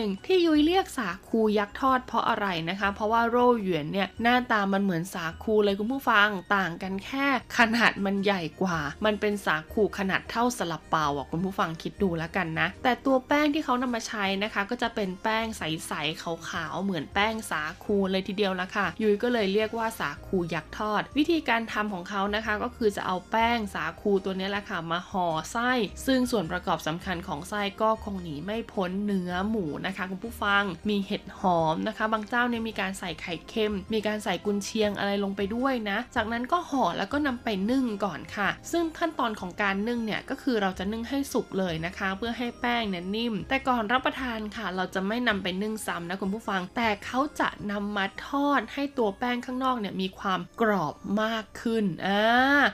งที่ยุ้ยเรียกสาคูยักษ์ทอดเพราะอะไรนะคะ เพราะว่าโร่เหวียนเนี่ยหน้าตามันเหมือนสาคูเลยคุณผู้ฟังต่างกันแค่ ขนาดมันใหญ่กว่า มันเป็นสาคูขนาดเท่าสลับเปาอะคุณผู้ฟังคิดดูแล้วกันนะ แต่ตัวแป้งที่เขานำมาใช้นะคะ ก็จะเป็นแป้งใสๆขาวๆเหมือนแป้งสาคูเลยทีเดียวละค่ะ ยุ้ยก็เลยเรียกว่าสาคูยักษ์ทอด วิธีการทำของเขานะคะก็คือจะเอาแป้งสาคูตัวนี้แหละค่ะมาห่อไส้ ซึ่งส่วนประกอบสำคัญของไส้ก็คงหนีไม่พ้นเนื้อหมูนะคะคุณผู้ฟังมีเห็ดหอมนะคะ บางเจ้าเนี่ยมีการใส่ไข่เค็ม มีการใส่กุนเชียงอะไรลงไปด้วยนะ จากนั้นก็ห่อแล้วก็นำไปนึ่งก่อนค่ะ ซึ่งขั้นตอนของการนึ่งเนี่ยก็คือเราจะนึ่งให้สุกเลยนะคะ เพื่อให้แป้งเนี่ยนิ่ม แต่ก่อนรับประทานค่ะ เราจะไม่นำไปนึ่งซ้ำนะคุณผู้ฟัง แต่เขาจะนำมาทอดให้ตัวแป้งข้างนอกเนี่ยมีความกรอบมากขึ้นอ่า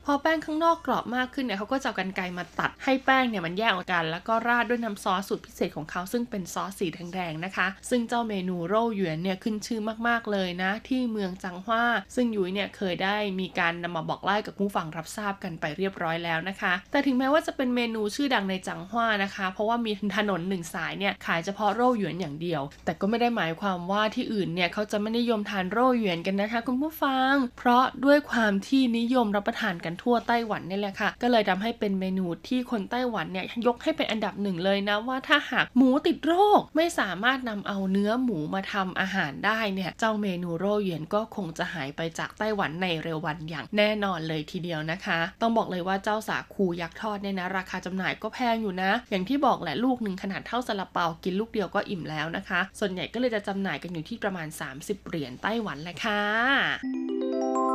พอแป้งข้างนอกกรอบมากขึ้นเนี่ยเขาก็จะกันไกมาตัดให้แป้งเนี่ยมันแยกออกกัน แล้วก็ราดด้วยน้ำซอสสูตรพิเศษของเขาซึ่งเป็นซอสสีแดงๆนะคะ ซึ่งเจ้าเมนูโร่หยวนเนี่ยขึ้นชื่อมากๆเลยนะ ที่เมืองจังหว้า ซึ่งยุ้ยเนี่ยเคยได้มีการนำมาบอกเล่ากับผู้ฟังรับทราบกันไปเรียบร้อยแล้วนะคะ แต่ถึงแม้ว่าจะเป็นเมนูชื่อดังในจังหว้านะคะ เพราะว่ามีถนนหนึ่งสายเนี่ยขายเฉพาะโร่หยวนอย่างเดียว แต่ก็ไม่ได้หมายความว่าที่อื่นเนี่ยเขาจะไม่นิยมทานโร่หยวนกันนะคะ คุณผู้ฟังเพราะด้วยความที่นิยมรับประทานกันทั่วไต้หวันนี่แหละค่ะ ก็เลยทำให้เป็นเมนูที่คนไต้หวันเนี่ยยกให้เป็นอันดับหนึ่งเลยนะว่าถ้าหากหมูติดโรคไม่สามารถนำเอาเนื้อหมูมาทำอาหารได้เนี่ยเจ้าเมนูโรเหวียนก็คงจะหายไปจากไต้หวันในเร็ววันอย่างแน่นอนเลยทีเดียวนะคะ ต้องบอกเลยว่าเจ้าสาคูยักษ์ทอดเนี่ยนะราคาจำหน่ายก็แพงอยู่นะ อย่างที่บอกแหละลูกหนึ่งขนาดเท่าซาลาเปากินลูกเดียวก็อิ่มแล้วนะคะ ส่วนใหญ่ก็เลยจะจำหน่ายกันอยู่ที่ประมาณ 30 เหรียญไต้หวันแหละค่ะ Música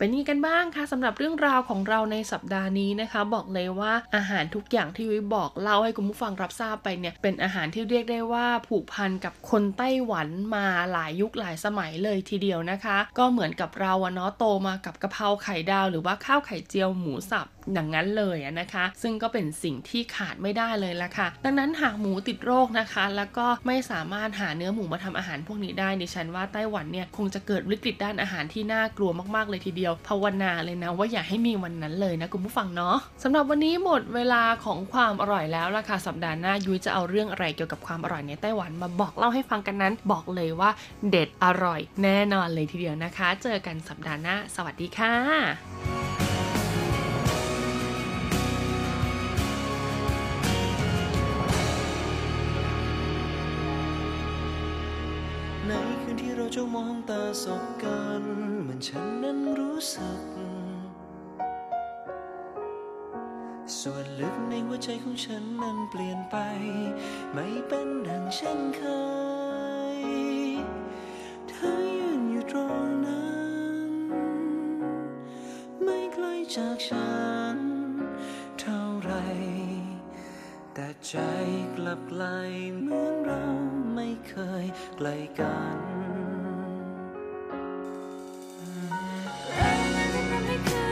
เป็นยังไงกันบ้างคะสำหรับเรื่องราวของเราในสัปดาห์นี้นะคะ บอกเลยว่าอาหารทุกอย่างที่วิบอกเล่าให้คุณผู้ฟังรับทราบไปเนี่ยเป็นอาหารที่เรียกได้ว่าผูกพันกับคนไต้หวันมาหลายยุคหลายสมัยเลยทีเดียวนะคะ ก็เหมือนกับเราเนาะโตมากับกะเพราไข่ดาว หรือว่าข้าวไข่เจียวหมูสับอย่างนั้นเลยนะคะ ซึ่งก็เป็นสิ่งที่ขาดไม่ได้เลยละค่ะ ดังนั้นหากหมูติดโรคนะคะ แล้วก็ไม่สามารถหาเนื้อหมูมาทำอาหารพวกนี้ได้ดิฉันว่าไต้หวันเนี่ยคงจะเกิดวิกฤตด้านอาหารที่น่ากลัวมากๆเลยทีเดียวยวภาวนาเลยนะ ว่าอย่าให้มีวันนั้นเลยนะคุณผู้ฟังเนาะสำหรับวันนี้หมดเวลาของความอร่อยแล้วละค่ะสัปดาห์หน้ายุ้ยจะเอาเรื่องอะไรเกี่ยวกับความอร่อยในไต้หวันมาบอกเล่าให้ฟังกันนั้น บอกเลยว่าเด็ดอร่อยแน่นอนเลยทีเดียวนะคะ เจอกันสัปดาห์หน้า สวัสดีค่ะ
เราจะมองตาสบกันเหมือนฉันนั้นรู้สึก ส่วนลึกในหัวใจของฉันนั้นเปลี่ยนไป ไม่เป็นดังเช่นเคย เธอยืนอยู่ตรงนั้น ไม่ไกลจากฉัน เท่าไร แต่ใจกลับไกลเหมือนเราไม่เคยไกลกัน